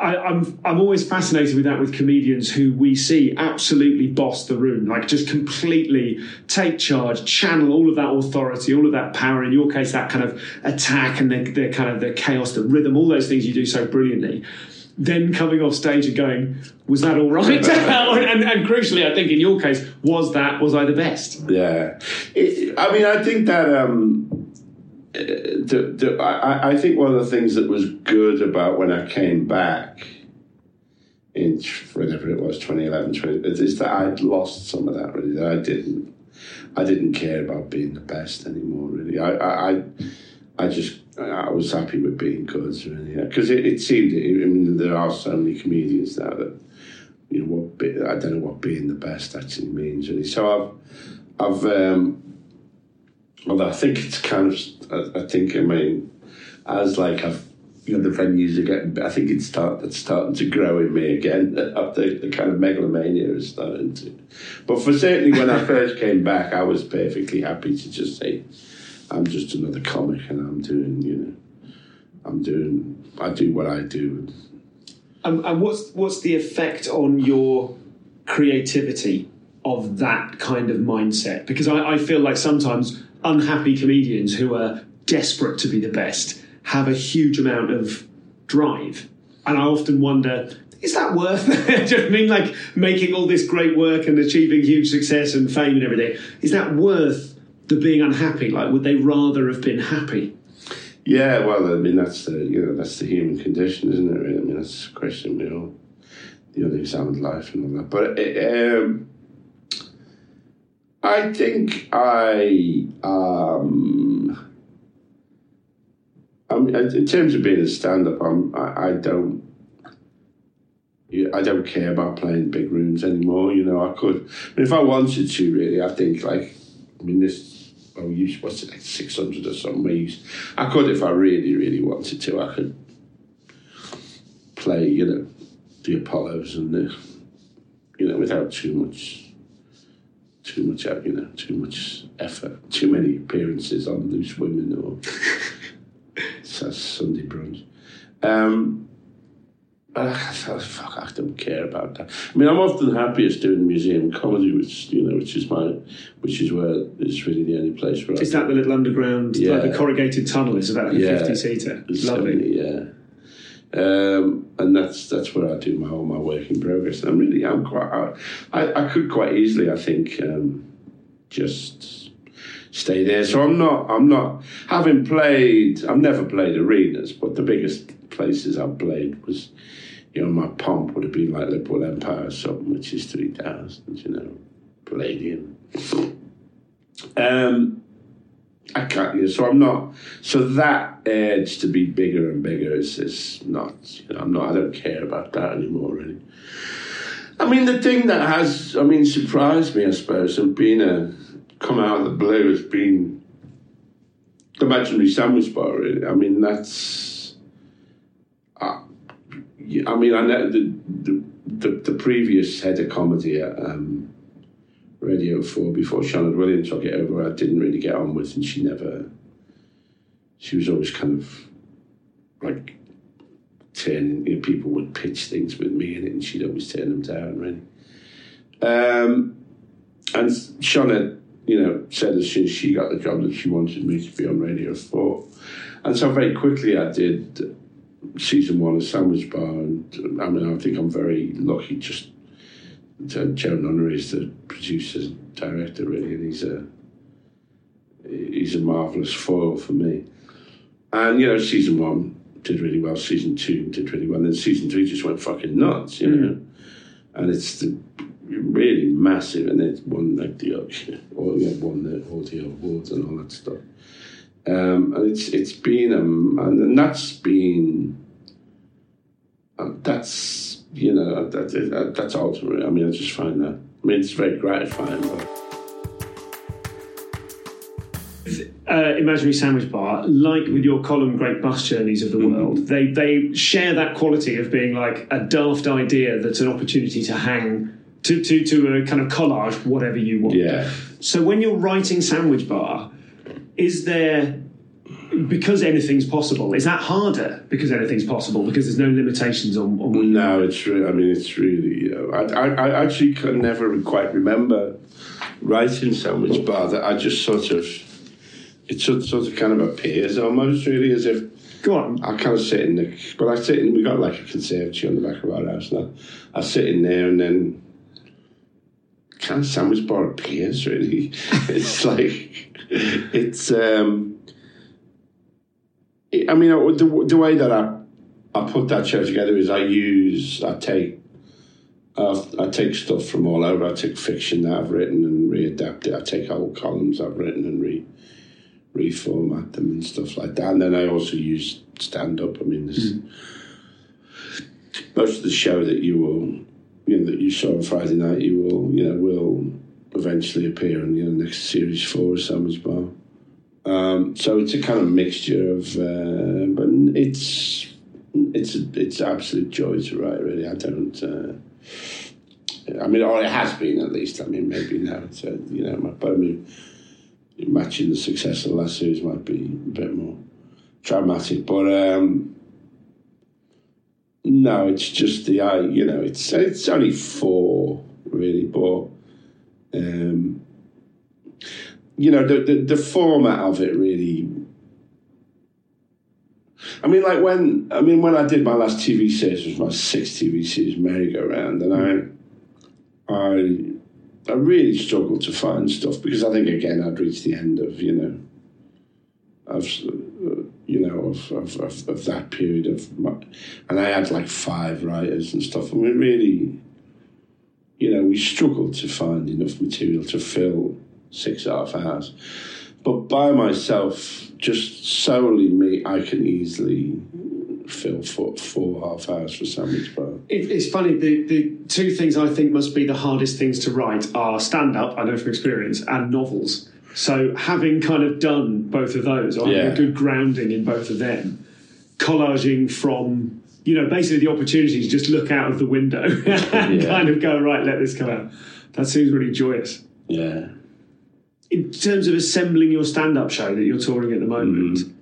I, I'm I'm always fascinated with that with comedians who we see absolutely boss the room, like just completely take charge, channel all of that authority, all of that power. In your case, that kind of attack and the, the kind of the chaos, the rhythm, all those things you do so brilliantly. Then coming off stage and going, was that all right? and, and crucially, I think in your case, was that was I the best? Yeah, it, I mean, I think that um, uh, the, the, I, I think one of the things that was good about when I came back in whatever it was, 2011, 20, is that I'd lost some of that really. That I didn't, I didn't care about being the best anymore. Really, I, I, I, I just. I was happy with being good, really, because it, it seemed. I mean, there are so many comedians now that you know what be, I don't know what being the best actually means really. So I've I've um although I think it's kind of I, I think I mean as like I've you know the venues are getting I think it's start it's starting to grow in me again after the kind of megalomania is starting to but for certainly when I first came back I was perfectly happy to just say I'm just another comic and I'm doing you know I'm doing I do what I do Um, and what's what's the effect on your creativity of that kind of mindset? Because I, I feel like sometimes unhappy comedians who are desperate to be the best have a huge amount of drive, and I often wonder. Is that worth it? Do you know I mean? Like making all this great work and achieving huge success and fame and everything. Is that worth the being unhappy? Like, would they rather have been happy? Yeah, well, I mean that's the you know that's the human condition, isn't it? Really? I mean that's a question we all the unexamined life and all that. But uh, um, I think I um, I mean in terms of being a stand-up, I'm I, I don't. I don't care about playing big rooms anymore. You know, I could, I mean, if I wanted to, really, I think like, I mean, this oh, you what's it like six hundred or something. I could if I really, really wanted to. I could play, you know, the Apollos and the, you know, without too much, too much, uh, you know, too much effort, too many appearances on Loose Women or Sunday Brunch. Um, I fuck, I don't care about that. I mean, I'm often happiest doing museum comedy, which you know, which is my, which is where it's really the only place where I that the little underground, Yeah. like the corrugated tunnel? Is that like a fifty seater? Lovely. yeah. Um, and that's that's where I do my all my work in progress. And I'm really I'm quite I, I, I could quite easily I think um, just stay there. So I'm not I'm not having played I've never played arenas, but the biggest places I've played was you know my pomp would have been like Liverpool Empire or something, which is three thousand, you know, Palladium. Um, I can't. You know, so I'm not. So that urge to be bigger and bigger is is not. You know, I'm not. I don't care about that anymore. Really. I mean, the thing that has, I mean, surprised me, I suppose, and been a come out of the blue has been the imaginary sandwich bar. Really. I mean, that's. I mean, I know the, the the, the previous head of comedy at um, Radio 4 before Charlotte Williams took it over, I didn't really get on with, and she never, she was always kind of like turning, you know, people would pitch things with me in it, and she'd always turn them down, really. Um, and Sioned, you know, said as soon as she got the job that she wanted me to be on Radio 4. And so very quickly I did season one of Sandwich Bar, and I mean, I think I'm very lucky. Just Joe Nunnery is the producer and director, really, and he's a he's a marvelous foil for me. And you know, season one did really well. Season two did really well. And then season three just went fucking nuts, you know. Mm. And it's the, really massive, and it won like the or yeah, won the awards and all that stuff. Um, and it's it's been um, and that's been um, that's you know that, that's ultimately. I mean, I just find that. I mean, it's very gratifying. But. Uh, imaginary sandwich bar, like with your column "Great Bus Journeys of the mm-hmm. World," they they share that quality of being like a daft idea that's an opportunity to hang to to to a kind of collage, whatever you want. Yeah. So when you're writing sandwich bar, is there because anything's possible is that harder because anything's possible because there's no limitations on, on no it's really i mean it's really uh, I, I, I, actually can never quite remember writing sandwich bar that i just sort of it sort, sort of kind of appears almost really as if Go on. I kind of sit in the, but I sit in, we got like a conservatory on the back of our house now. I sit in there and then kind of sandwich bar appears really. it's like, it's um, I mean the, the way that I I put that show together is I use I take uh, I take stuff from all over. I take fiction that I've written and readapt it. I take old columns I've written and re reformat them and stuff like that. And then I also use stand up. I mean, mm. most of the show that you will you know that you saw on Friday night, you will you know will eventually appear in you know next series four of Sandwich Bar. Um, so it's a kind of mixture of, uh, but it's it's it's absolute joy to write. Really, I don't. Uh, I mean, or it has been at least. I mean, maybe now it's uh, you know, but I mean, matching the success of the last series might be a bit more dramatic, but um, no, it's just the I. You know, it's it's only four really, but. Um, you know, the, the, the format of it really. I mean, like when I mean when I did my last TV series was my sixth TV series, Merry Go Round, and I, I, I really struggled to find stuff because I think again I'd reached the end of you know, of you know of of, of, of that period of, my, and I had like five writers and stuff, and we really, you know, we struggled to find enough material to fill six and a half hours. But by myself, just solely me, I can easily fill four, four half hours for sandwich bar. It, it's funny, the, the two things I think must be the hardest things to write are stand up, I know from experience, and novels. So having kind of done both of those, or having yeah. a good grounding in both of them, collaging from you know, basically the opportunity to just look out of the window and yeah. kind of go, right, let this come out. That seems really joyous. Yeah in terms of assembling your stand-up show that you're touring at the moment, mm.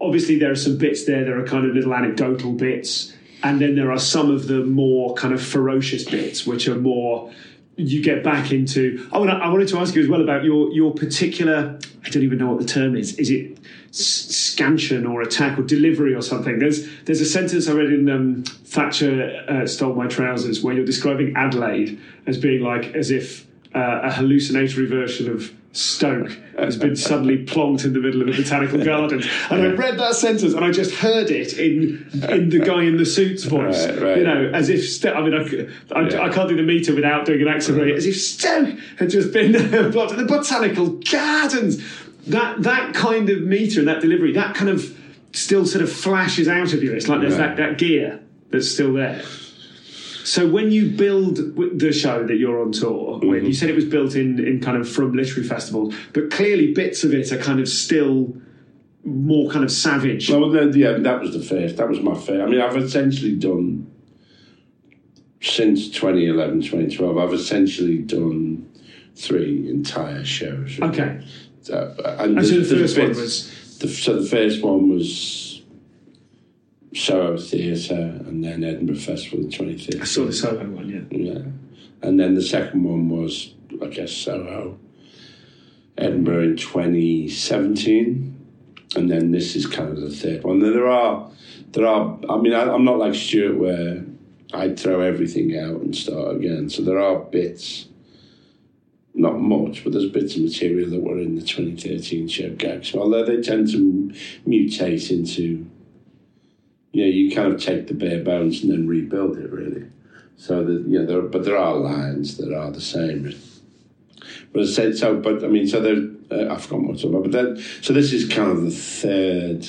obviously there are some bits there. There are kind of little anecdotal bits, and then there are some of the more kind of ferocious bits, which are more you get back into. I, want I wanted to ask you as well about your your particular. I don't even know what the term is. Is it scansion or attack or delivery or something? There's there's a sentence I read in um, Thatcher uh, stole my trousers where you're describing Adelaide as being like as if uh, a hallucinatory version of Stoke has been suddenly plonked in the middle of a botanical garden. And I read that sentence and I just heard it in in the guy in the suit's voice. Right, right. You know, as if Stoke, I mean, I, I, yeah. I, can't do the meter without doing an accent, right. as if Stoke had just been plonked in the botanical gardens. that that kind of meter and that delivery, that kind of still sort of flashes out of you. It's like there's Right. that, that gear that's still there. So when you build the show that you're on tour with, Mm-hmm. you said it was built in in kind of from literary festivals, but clearly bits of it are kind of still more kind of savage. Well, yeah, that was the first. That was my first. I mean, I've essentially done since 2011, 2012. I've essentially done three entire shows. really. Okay. Uh, and And so the there's first one bits- was The, so the first one was Soho Theatre and then Edinburgh Festival in 2013. I saw the Soho one, yeah. Yeah. And then the second one was, I guess, Soho, Edinburgh in 2017. And then this is kind of the third one. There are, there are, I mean, I, I'm not like Stewart where I'd throw everything out and start again. So there are bits, not much, but there's bits of material that were in the 2013 show gags. Although they tend to mutate into, you know, you kind of take the bare bones and then rebuild it really. So that you know, there, but there are lines that are the same. But I said so. But I mean, so there. Uh, I've forgotten what about. But then, so this is kind of the third,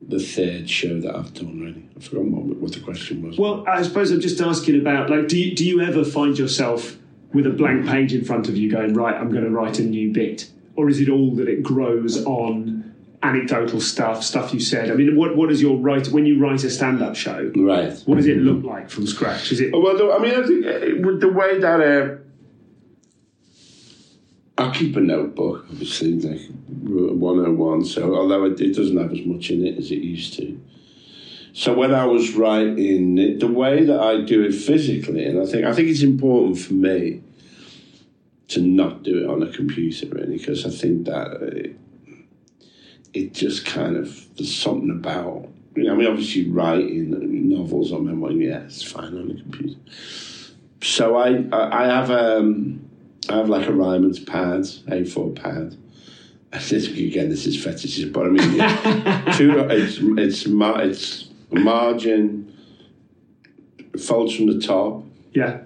the third show that I've done. Really, I've forgotten what, what the question was. Well, I suppose I'm just asking about like, do you, do you ever find yourself with a blank page in front of you going, right, I'm going to write a new bit? Or is it all that it grows on anecdotal stuff, stuff you said? I mean, what, what is your write, when you write a stand up show, right. what does it look like from scratch? Is it, Oh, Well, though, I mean, I think uh, with the way that uh, I keep a notebook, obviously, like 101. So, although it, it doesn't have as much in it as it used to. So when I was writing it, the way that I do it physically, and I think I think it's important for me to not do it on a computer, really, because I think that it, it just kind of there's something about. You know, I mean, obviously, writing novels or memoir, yeah, it's fine on the computer. So I, I I have um, I have like a Ryman's pad, A4 pad. This, again, this is fetishism, but I mean, yeah, two, it's it's ma- it's margin folds from the top, yeah,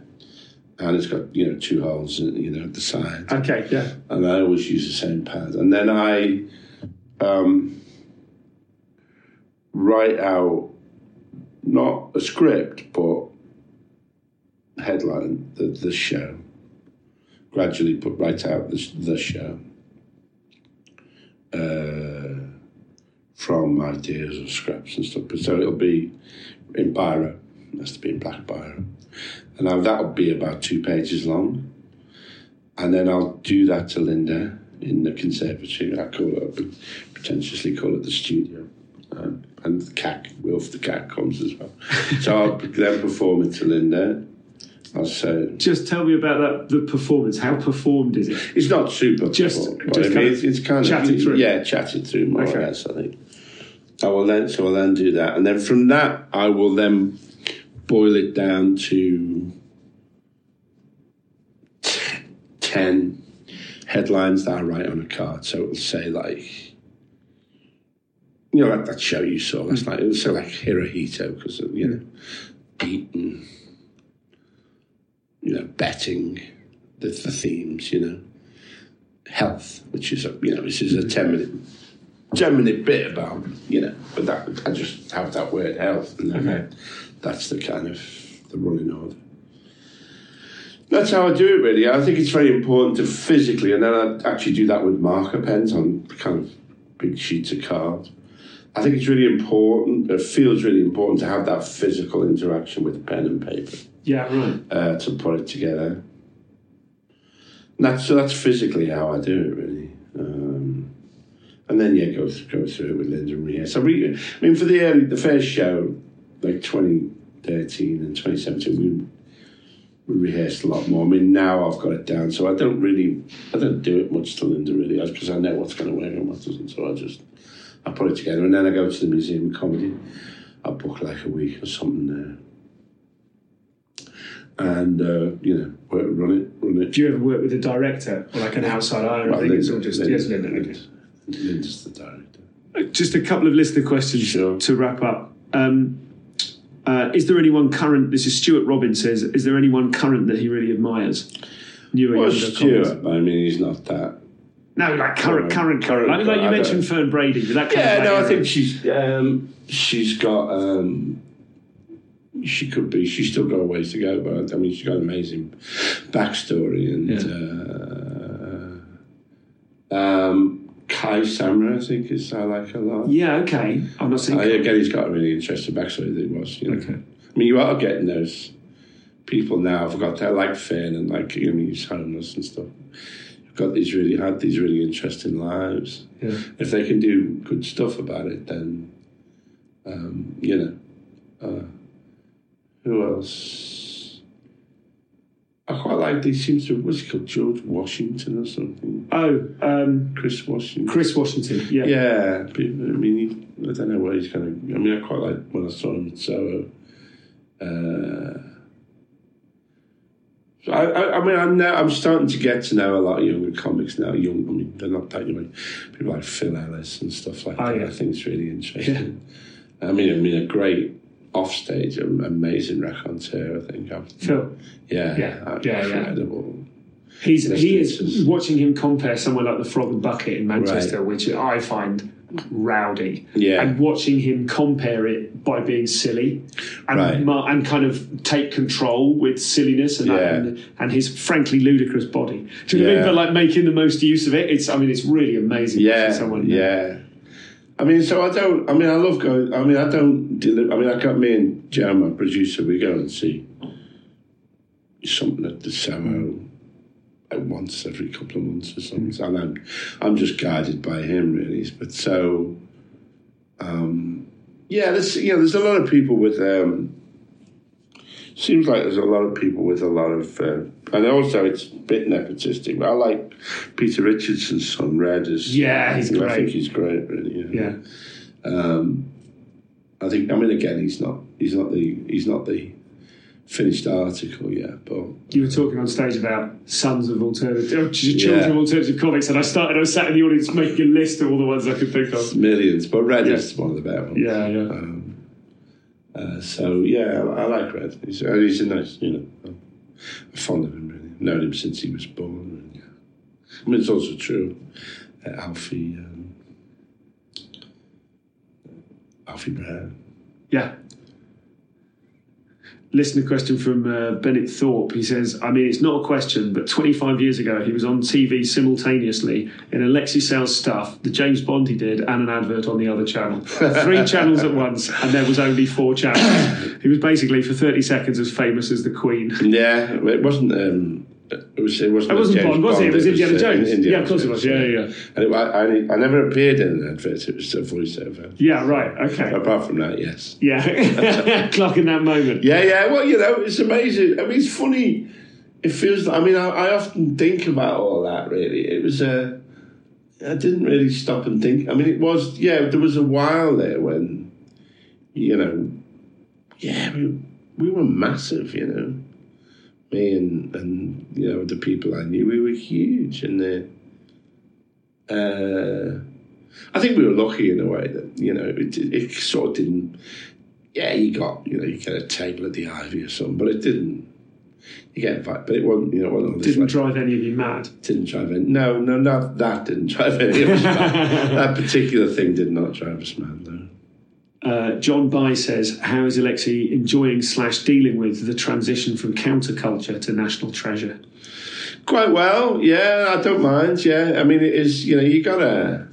and it's got you know two holes, you know, at the side okay, yeah. and I always use the same pad. And then I um, write out not a script, but headline the the show. Gradually, put write out the the show uh, from ideas or scraps and stuff. So it'll be in biro. It has to be in black biro, and now that'll be about two pages long and then I'll do that to Linda in the conservatory. I call it, pretentiously call it the studio. Um, and the cat, Wilf the cat comes as well. So I'll then perform it to Linda. I'll say, Just tell me about that, the performance. How performed is it? it's not super Just- perform, but just kind it's, it's kind chat of through. yeah, chat it through more Okay. or less. I think. I will then so I'll then do that, and then from that I will then boil it down to t- ten headlines that I write on a card. So it'll say like. You know, that, that show you saw last night, it was so like Hirohito, because, you know, beaten, you know, betting, the, the themes, you know health, which is a you know this is a ten minute ten minute bit about you know, but that I just have that word health, and Okay. that's the kind of the running order. That's how I do it, really. I think it's very important to physically, and then I actually do that with marker pens on kind of big sheets of card. I think it's really important. It feels really important to have that physical interaction with pen and paper Yeah, right. uh, to put it together. And that's so that's physically how I do it, really. Um, and then yeah, go go through it with Linda and Ria. So re- I mean, for the early, the first show, like 2013 and 2017, we we rehearsed a lot more. I mean, now I've got it down, so I don't really, I don't do it much to Linda really, because I know what's going to work and what doesn't. So I just I put it together, and then I go to the Museum of Comedy. I book like a week or something there and uh, you know work, run it, run it. Do you ever work with a director or like an outside eye? I think it's all just yes, Linda. Linda's the director. Just a couple of listener questions Sure. to wrap up. Um, uh, is there anyone current? This is Stuart Robbins says. Is there anyone current that he really admires? Newer, Well, Stuart, but I mean, he's not that. No, like current, current, Current, Like, like you I mentioned don't- Fern Brady. That kind Yeah, of like no, I think she's um, she's got um, she could be. She's still got a ways to go, but I mean, she's got an amazing backstory and uh, um, Kai Samra, I think is I like a lot. Yeah, okay. I'm not saying. Uh, again, he's got a really interesting backstory that he was. You know. Okay. I mean, you are getting those people now. I've got that like Finn and like you know, he's homeless and stuff. Got these really had these really interesting lives. Yeah. If they can do good stuff about it, then um, you know. Uh, who else? I quite like. these. Seems to. What's he called? George Washington or something. Oh, um, Chris Washington. Chris Washington. Yeah. Yeah, I mean, I don't know where he's going to. I mean, I quite like when I saw him at Soho. Uh, so I, I, I mean, I'm now I'm starting to get to know a lot of younger comics now. Young, I mean, they're not that young. People like Phil Ellis and stuff like Oh, that. yeah. I think it's really interesting. I mean, I mean, a great offstage, am- amazing raconteur. I think. I'm, Phil. yeah, Yeah, uh, yeah, yeah. incredible. He's he is watching him compare somewhere like the Frog and Bucket in Manchester, which I find rowdy. Yeah. And watching him compare it by being silly and Right. and kind of take control with silliness and, Yeah. and and his frankly ludicrous body. Do you know what I mean? But like making the most use of it. It's I mean it's really amazing yeah, someone. yeah. I mean, so I don't. I mean, I love going. I mean, I don't. I mean, I got me and my producer. We go and see something at the like once every couple of months or something. And I'm, I'm just guided by him, really. But so, um, yeah, there's you know, there's a lot of people with. Um, seems like there's a lot of people with a lot of, uh, and also it's a bit nepotistic. But I like Peter Richardson's son, Red. Is Yeah, he's I great. think he's great, really. you know. Yeah. Um, I think. I mean, again, he's not. He's not the. He's not the finished article yet, but You were talking on stage about sons of alternative, oh, children Yeah. of alternative comics, and I started. I was sat in the audience making a list of all the ones I could think of. millions. But Red Yeah. is one of the better ones. Yeah, yeah. Um, uh, so yeah, I, I like Red. He's, he's a nice, you know. I'm fond of him. Really, known him since he was born. And, yeah. I mean, it's also true. Uh, Alfie, um, Alfie Brown. Yeah. Listener question from uh, Bennett Thorpe. He says, I mean, it's not a question, but 25 years ago, he was on TV simultaneously in Alexei Sayle's stuff, the James Bond he did, and an advert on the other channel. Three channels at once, and there was only four channels. He was basically, for 30 seconds, as famous as the Queen. Yeah, it wasn't. Um, it was. It wasn't. It wasn't James Bond, was it? It was Indiana uh, Jones. Indiana Yeah, of course it was. Yeah, yeah, yeah. And it, I, I, I never appeared in an advert. It was a voiceover. Yeah, right. Okay. Apart from that, yes. Yeah. Clocking that moment. Yeah, yeah. Well, you know, it's amazing. I mean, it's funny. It feels. I mean, I, I often think about all that. Really, it was a. I didn't really stop and think. I mean, it was. Yeah, there was a while there when, you know, yeah, we, we were massive. You know, me and and you know the people I knew, we were huge, and the. Uh, I think we were lucky in a way that you know it, it sort of didn't. Yeah, you got you know you get a table at the Ivy or something, but it didn't. You get invited, but it wasn't you know it wasn't Didn't like- drive any of you mad. didn't drive any. No, no, not that didn't drive any of us mad. that particular thing did not drive us mad. No. Uh, John By says, "How is Alexei enjoying slash dealing with the transition from counterculture to national treasure?" Quite well, yeah. I don't mind. Yeah, I mean, it is. You know, you gotta.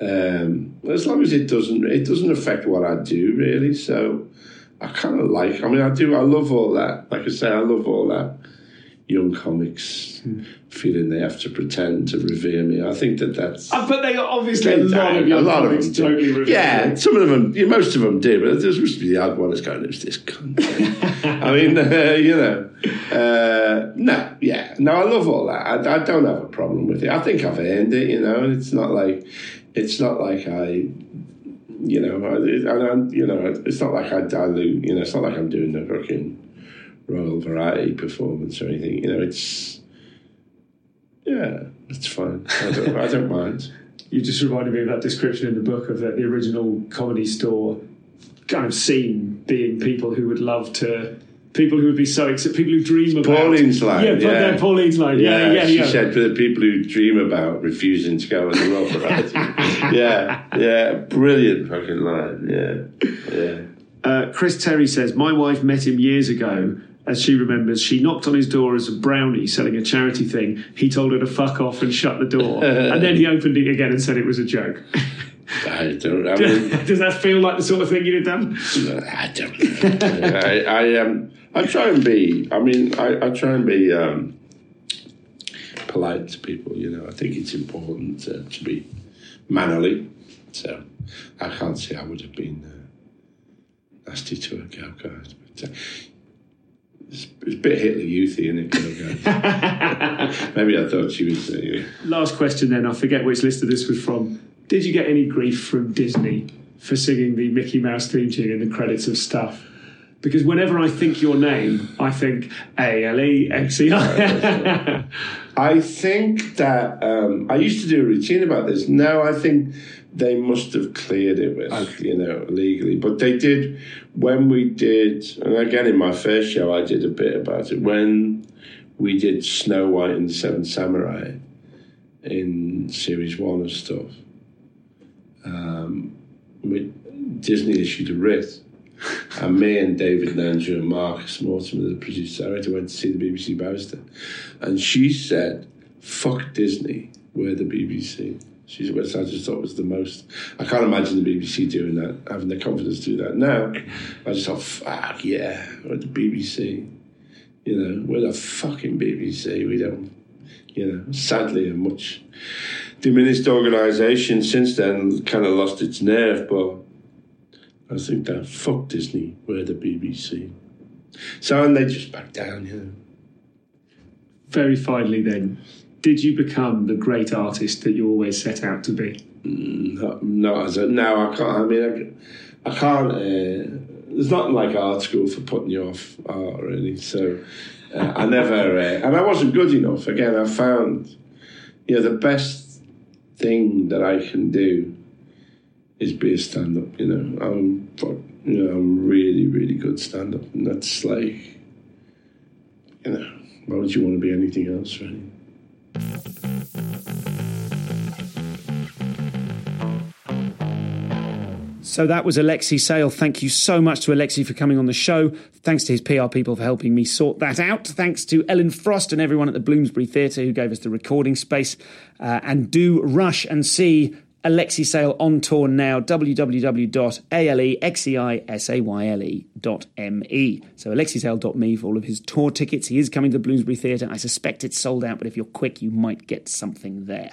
Um, as long as it doesn't, it doesn't affect what I do really. So, I kind of like. I mean, I do. I love all that. Like I say, I love all that. Young comics feeling they have to pretend to revere me. I think that that's. Uh, but they are obviously a lot of young comics do. totally reveal Yeah, it. some of them, yeah, most of them do, but there's supposed to be the odd one that's going, "Who's this cunt?" I mean, uh, you know, uh, no, yeah, no, I love all that. I, I don't have a problem with it. I think I've earned it, you know, and it's not like, it's not like I, you know, I, I, I- you know, it's not like I dilute, you know, it's not like I'm doing the fucking royal variety performance or anything. You know, it's, yeah, it's fine. I don't, I don't mind. You just reminded me of that description in the book of the, the original comedy store kind of scene being people who would love to People who would be so excited, people who dream about Pauline's line. Yeah, yeah. yeah. Pauline's line. Yeah, yeah, yeah. She said for the people who dream about refusing to go on the royal variety. yeah, yeah. Brilliant fucking line. Yeah, yeah. Uh, Chris Terry says, My wife met him years ago. As she remembers, she knocked on his door as a brownie selling a charity thing. He told her to fuck off and shut the door. and then he opened it again and said it was a joke. I don't. I mean, Does that feel like the sort of thing you'd have done? I don't. Know. I, I um. I try and be. I mean, I, I try and be um, polite to people. You know, I think it's important to, to be mannerly. So I can't say I would have been uh, nasty to a girl guide. But, uh, it's, it's a bit Hitler Youthy, isn't it? Maybe I thought she was. Last question then, I forget which lister this was from. Did you get any grief from Disney for singing the Mickey Mouse theme tune in the credits of stuff? Because whenever I think your name, I think A L E X E I. I think that um, I used to do a routine about this. Now I think they must have cleared it with, you know, legally. But they did when we did, and again in my first show, I did a bit about it. When we did Snow White and the Seven Samurai in series one of stuff, um, we, Disney issued a writ. And me and David Nanger and Marcus Mortimer, the producer director, went to see the BBC barrister. And she said, fuck Disney, we're the BBC. She's which I just thought was the most. I can't imagine the BBC doing that, having the confidence to do that. Now, I just thought, fuck yeah, we're the BBC. You know, we're the fucking BBC. We don't, you know, sadly, a much diminished organisation since then, kind of lost its nerve, but I think that fuck Disney, we're the BBC. So, and they just back down, you know. Very finally, then, did you become the great artist that you always set out to be? Not as a, no, I can't. I mean, I, I can't. Uh, there's nothing like art school for putting you off art, really. So uh, I never, uh, and I wasn't good enough. Again, I found, you know, the best thing that I can do is be a stand-up. You know, I'm, you know, I'm really, really good stand-up, and that's like, you know, why would you want to be anything else, really? So that was Alexei Sayle. Thank you so much to Alexei for coming on the show. Thanks to his PR people for helping me sort that out. Thanks to Ellen Frost and everyone at the Bloomsbury Theatre who gave us the recording space. Uh, and do rush and see Alexei Sayle on tour now, www.alexeisayle.me. So alexeisayle.me for all of his tour tickets. He is coming to the Bloomsbury Theatre. I suspect it's sold out, but if you're quick, you might get something there.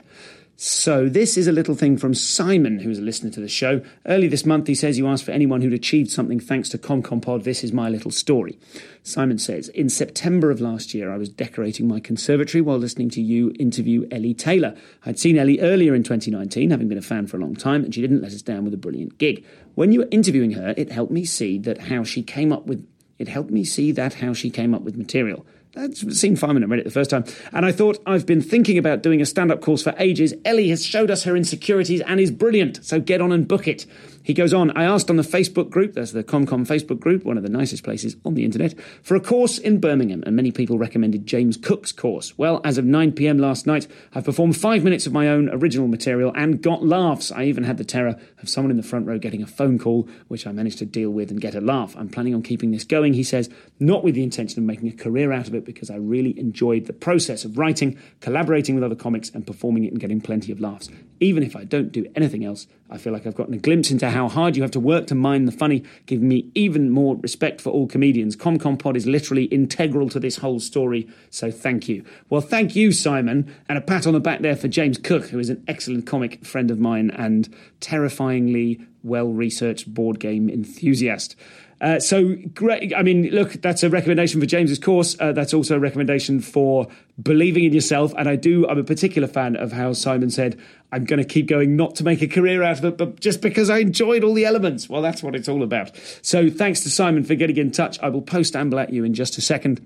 So, this is a little thing from Simon, who's a listener to the show. Early this month, he says you asked for anyone who'd achieved something thanks to ComCompod. This is my little story. Simon says, In September of last year, I was decorating my conservatory while listening to you interview Ellie Taylor. I'd seen Ellie earlier in 2019, having been a fan for a long time, and she didn't let us down with a brilliant gig. When you were interviewing her, it helped me see that how she came up with it helped me see that how she came up with material. I'd seen when I read it the first time, and I thought I've been thinking about doing a stand-up course for ages. Ellie has showed us her insecurities and is brilliant, so get on and book it. He goes on, I asked on the Facebook group, that's the ComCom Facebook group, one of the nicest places on the internet, for a course in Birmingham, and many people recommended James Cook's course. Well, as of 9 pm last night, I've performed five minutes of my own original material and got laughs. I even had the terror of someone in the front row getting a phone call, which I managed to deal with and get a laugh. I'm planning on keeping this going, he says, not with the intention of making a career out of it, because I really enjoyed the process of writing, collaborating with other comics, and performing it and getting plenty of laughs. Even if I don't do anything else, I feel like I've gotten a glimpse into how hard you have to work to mine the funny, giving me even more respect for all comedians. ComCom Pod is literally integral to this whole story, so thank you. Well, thank you, Simon, and a pat on the back there for James Cook, who is an excellent comic friend of mine and terrifyingly well researched board game enthusiast. Uh, so great. I mean, look, that's a recommendation for James's course. Uh, that's also a recommendation for believing in yourself. And I do, I'm a particular fan of how Simon said, I'm going to keep going, not to make a career out of it, but just because I enjoyed all the elements. Well, that's what it's all about. So thanks to Simon for getting in touch. I will post Amble at you in just a second.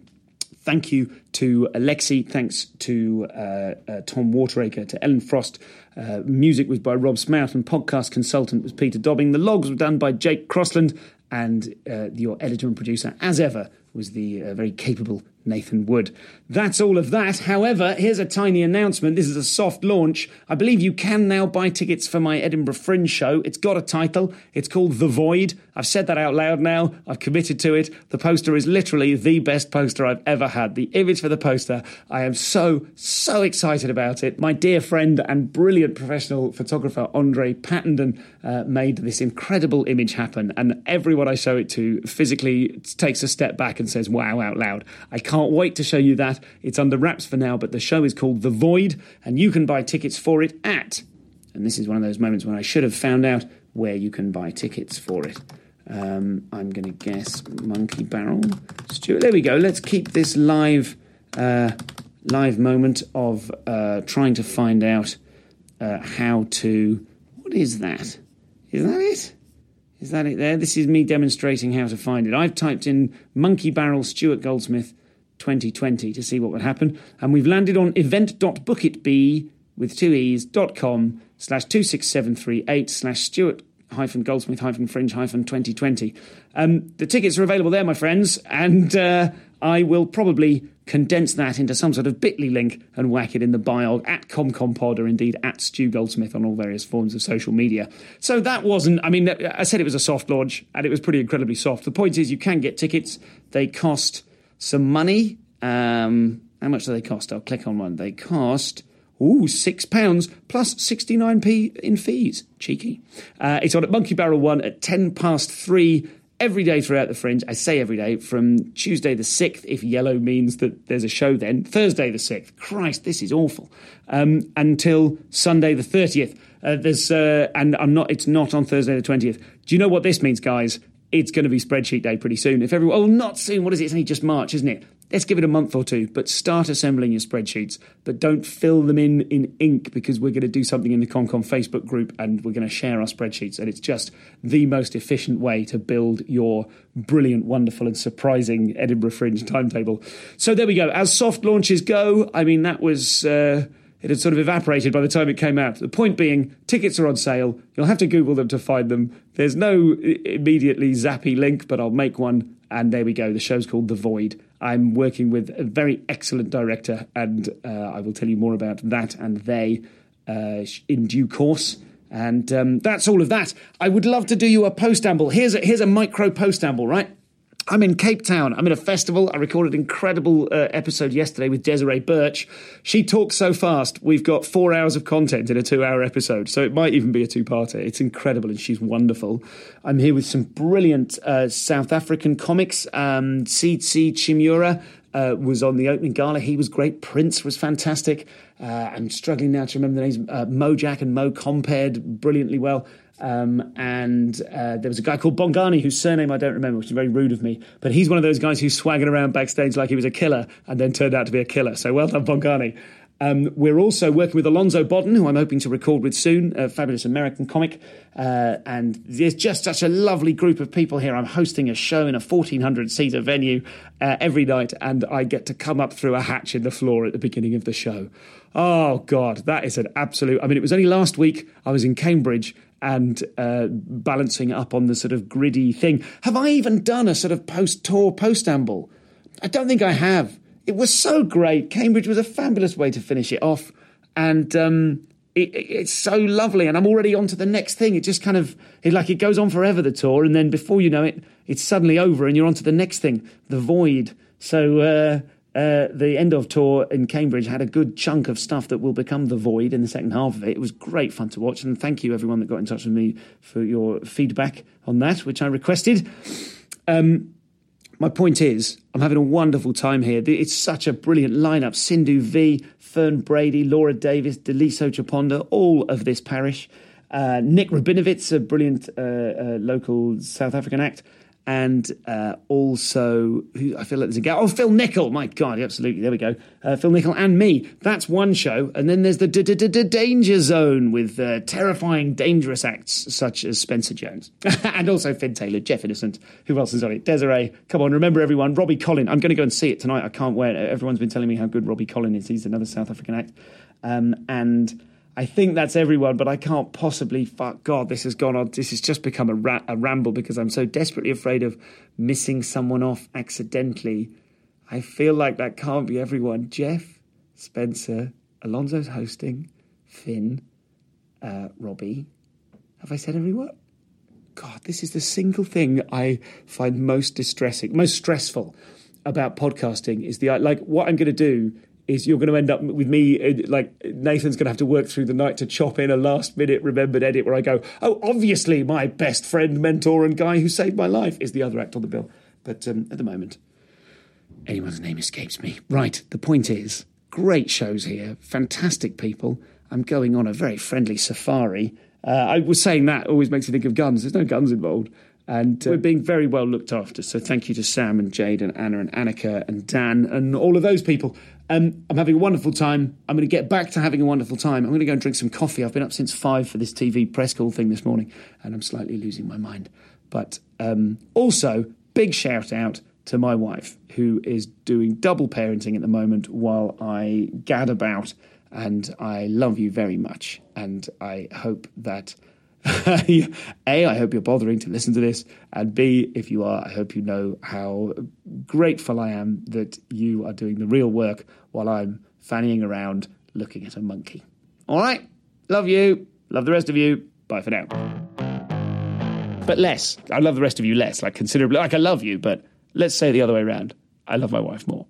Thank you to Alexei. Thanks to uh, uh, Tom Wateracre, to Ellen Frost. Uh, music was by Rob Smout and podcast consultant was Peter Dobbing. The logs were done by Jake Crossland and uh, your editor and producer, as ever, was the uh, very capable Nathan Wood. That's all of that. However, here's a tiny announcement. This is a soft launch. I believe you can now buy tickets for my Edinburgh Fringe show. It's got a title. It's called The Void. I've said that out loud now. I've committed to it. The poster is literally the best poster I've ever had. The image for the poster, I am so, so excited about it. My dear friend and brilliant professional photographer, Andre Pattenden, uh, made this incredible image happen. And everyone I show it to physically takes a step back and says, wow, out loud. I can't wait to show you that. It's under wraps for now, but the show is called The Void, and you can buy tickets for it at, and this is one of those moments when I should have found out where you can buy tickets for it. Um, I'm going to guess Monkey Barrel. Stuart, there we go. Let's keep this live, uh, live moment of uh, trying to find out uh, how to. What is that? Is that it? Is that it there? This is me demonstrating how to find it. I've typed in Monkey Barrel Stuart Goldsmith 2020 to see what would happen. And we've landed on event.bookitbee with two e's dot com slash 26738 slash Stuart hyphen goldsmith hyphen fringe hyphen 2020. Um, the tickets are available there, my friends, and uh, I will probably condense that into some sort of bit.ly link and whack it in the bio at ComCompod or indeed at Stu Goldsmith on all various forms of social media. So that wasn't, I mean, I said it was a soft launch and it was pretty incredibly soft. The point is, you can get tickets, they cost some money. Um, how much do they cost? I'll click on one. They cost. Ooh, six pounds plus 69p in fees. Cheeky. Uh, it's on at Monkey Barrel 1 at 10 past 3 every day throughout the fringe. I say every day from Tuesday the 6th, if yellow means that there's a show then, Thursday the 6th. Christ, this is awful. Um, until Sunday the 30th. Uh, there's uh, and I'm not. It's not on Thursday the 20th. Do you know what this means, guys? It's going to be spreadsheet day pretty soon. If everyone, oh, not soon. What is it? It's only just March, isn't it? Let's give it a month or two, but start assembling your spreadsheets. But don't fill them in in ink because we're going to do something in the ComCom Facebook group and we're going to share our spreadsheets. And it's just the most efficient way to build your brilliant, wonderful, and surprising Edinburgh Fringe timetable. So there we go. As soft launches go, I mean, that was. Uh, it had sort of evaporated by the time it came out. The point being, tickets are on sale. You'll have to Google them to find them. There's no immediately zappy link, but I'll make one. And there we go. The show's called The Void. I'm working with a very excellent director, and uh, I will tell you more about that and they uh, in due course. And um, that's all of that. I would love to do you a postamble. Here's a, here's a micro postamble, right? I'm in Cape Town. I'm in a festival. I recorded an incredible uh, episode yesterday with Desiree Burch. She talks so fast. We've got four hours of content in a two hour episode, so it might even be a two parter. It's incredible and she's wonderful. I'm here with some brilliant uh, South African comics. Um, Chimura uh, was on the opening gala. He was great. Prince was fantastic. Uh, I'm struggling now to remember the names. Uh, Mojack and Mo compared brilliantly well. Um, and uh, there was a guy called Bongani whose surname I don't remember, which is very rude of me. But he's one of those guys who swaggered around backstage like he was a killer and then turned out to be a killer. So well done, Bongani. Um, we're also working with Alonzo Bodden, who I'm hoping to record with soon, a fabulous American comic. Uh, and there's just such a lovely group of people here. I'm hosting a show in a 1,400 seater venue uh, every night, and I get to come up through a hatch in the floor at the beginning of the show. Oh, God, that is an absolute. I mean, it was only last week I was in Cambridge and uh, balancing up on the sort of gritty thing. Have I even done a sort of post tour postamble? I don't think I have. It was so great. Cambridge was a fabulous way to finish it off, and um, it, it, it's so lovely. And I'm already on to the next thing. It just kind of it, like it goes on forever the tour, and then before you know it, it's suddenly over, and you're on to the next thing, the void. So. Uh, uh, the end of tour in Cambridge had a good chunk of stuff that will become the void in the second half of it. It was great fun to watch, and thank you everyone that got in touch with me for your feedback on that, which I requested. Um, my point is, I'm having a wonderful time here. It's such a brilliant lineup: Sindhu Vee, Fern Brady, Laura Davis, Daliso Chaponda, all of this parish. Uh, Nik Rabinowitz, a brilliant uh, uh, local South African act and uh, also who I feel like there's a guy. Oh, Phil Nichol. My God, absolutely. There we go. Uh, Phil Nichol and me. That's one show, and then there's the Danger Zone with uh, terrifying, dangerous acts such as Spencer Jones, and also Finn Taylor, Jeff Innocent. Who else is on it? Desiree. Come on, remember everyone. Robbie Collin. I'm going to go and see it tonight. I can't wait. Everyone's been telling me how good Robbie Collin is. He's another South African act, um, and I think that's everyone, but I can't possibly. Fuck God, this has gone on. This has just become a, ra- a ramble because I'm so desperately afraid of missing someone off accidentally. I feel like that can't be everyone. Jeff, Spencer, Alonzo's hosting, Finn, uh, Robbie. Have I said everyone? God, this is the single thing I find most distressing, most stressful about podcasting is the like what I'm going to do is you're going to end up with me uh, like Nathan's going to have to work through the night to chop in a last minute remembered edit where I go, oh, obviously my best friend, mentor, and guy who saved my life is the other act on the bill. But um, at the moment, anyone's name escapes me. Right, the point is, great shows here, fantastic people. I'm going on a very friendly safari. Uh, I was saying that always makes me think of guns. There's no guns involved. And uh, we're being very well looked after. So thank you to Sam and Jade and Anna and Annika and Dan and all of those people. Um, I'm having a wonderful time. I'm going to get back to having a wonderful time. I'm going to go and drink some coffee. I've been up since five for this TV press call thing this morning, and I'm slightly losing my mind. But um, also, big shout out to my wife, who is doing double parenting at the moment while I gad about. And I love you very much. And I hope that A, I hope you're bothering to listen to this. And B, if you are, I hope you know how grateful I am that you are doing the real work while I'm fannying around looking at a monkey. All right. Love you. Love the rest of you. Bye for now. But less. I love the rest of you less, like considerably. Like I love you, but let's say the other way around. I love my wife more.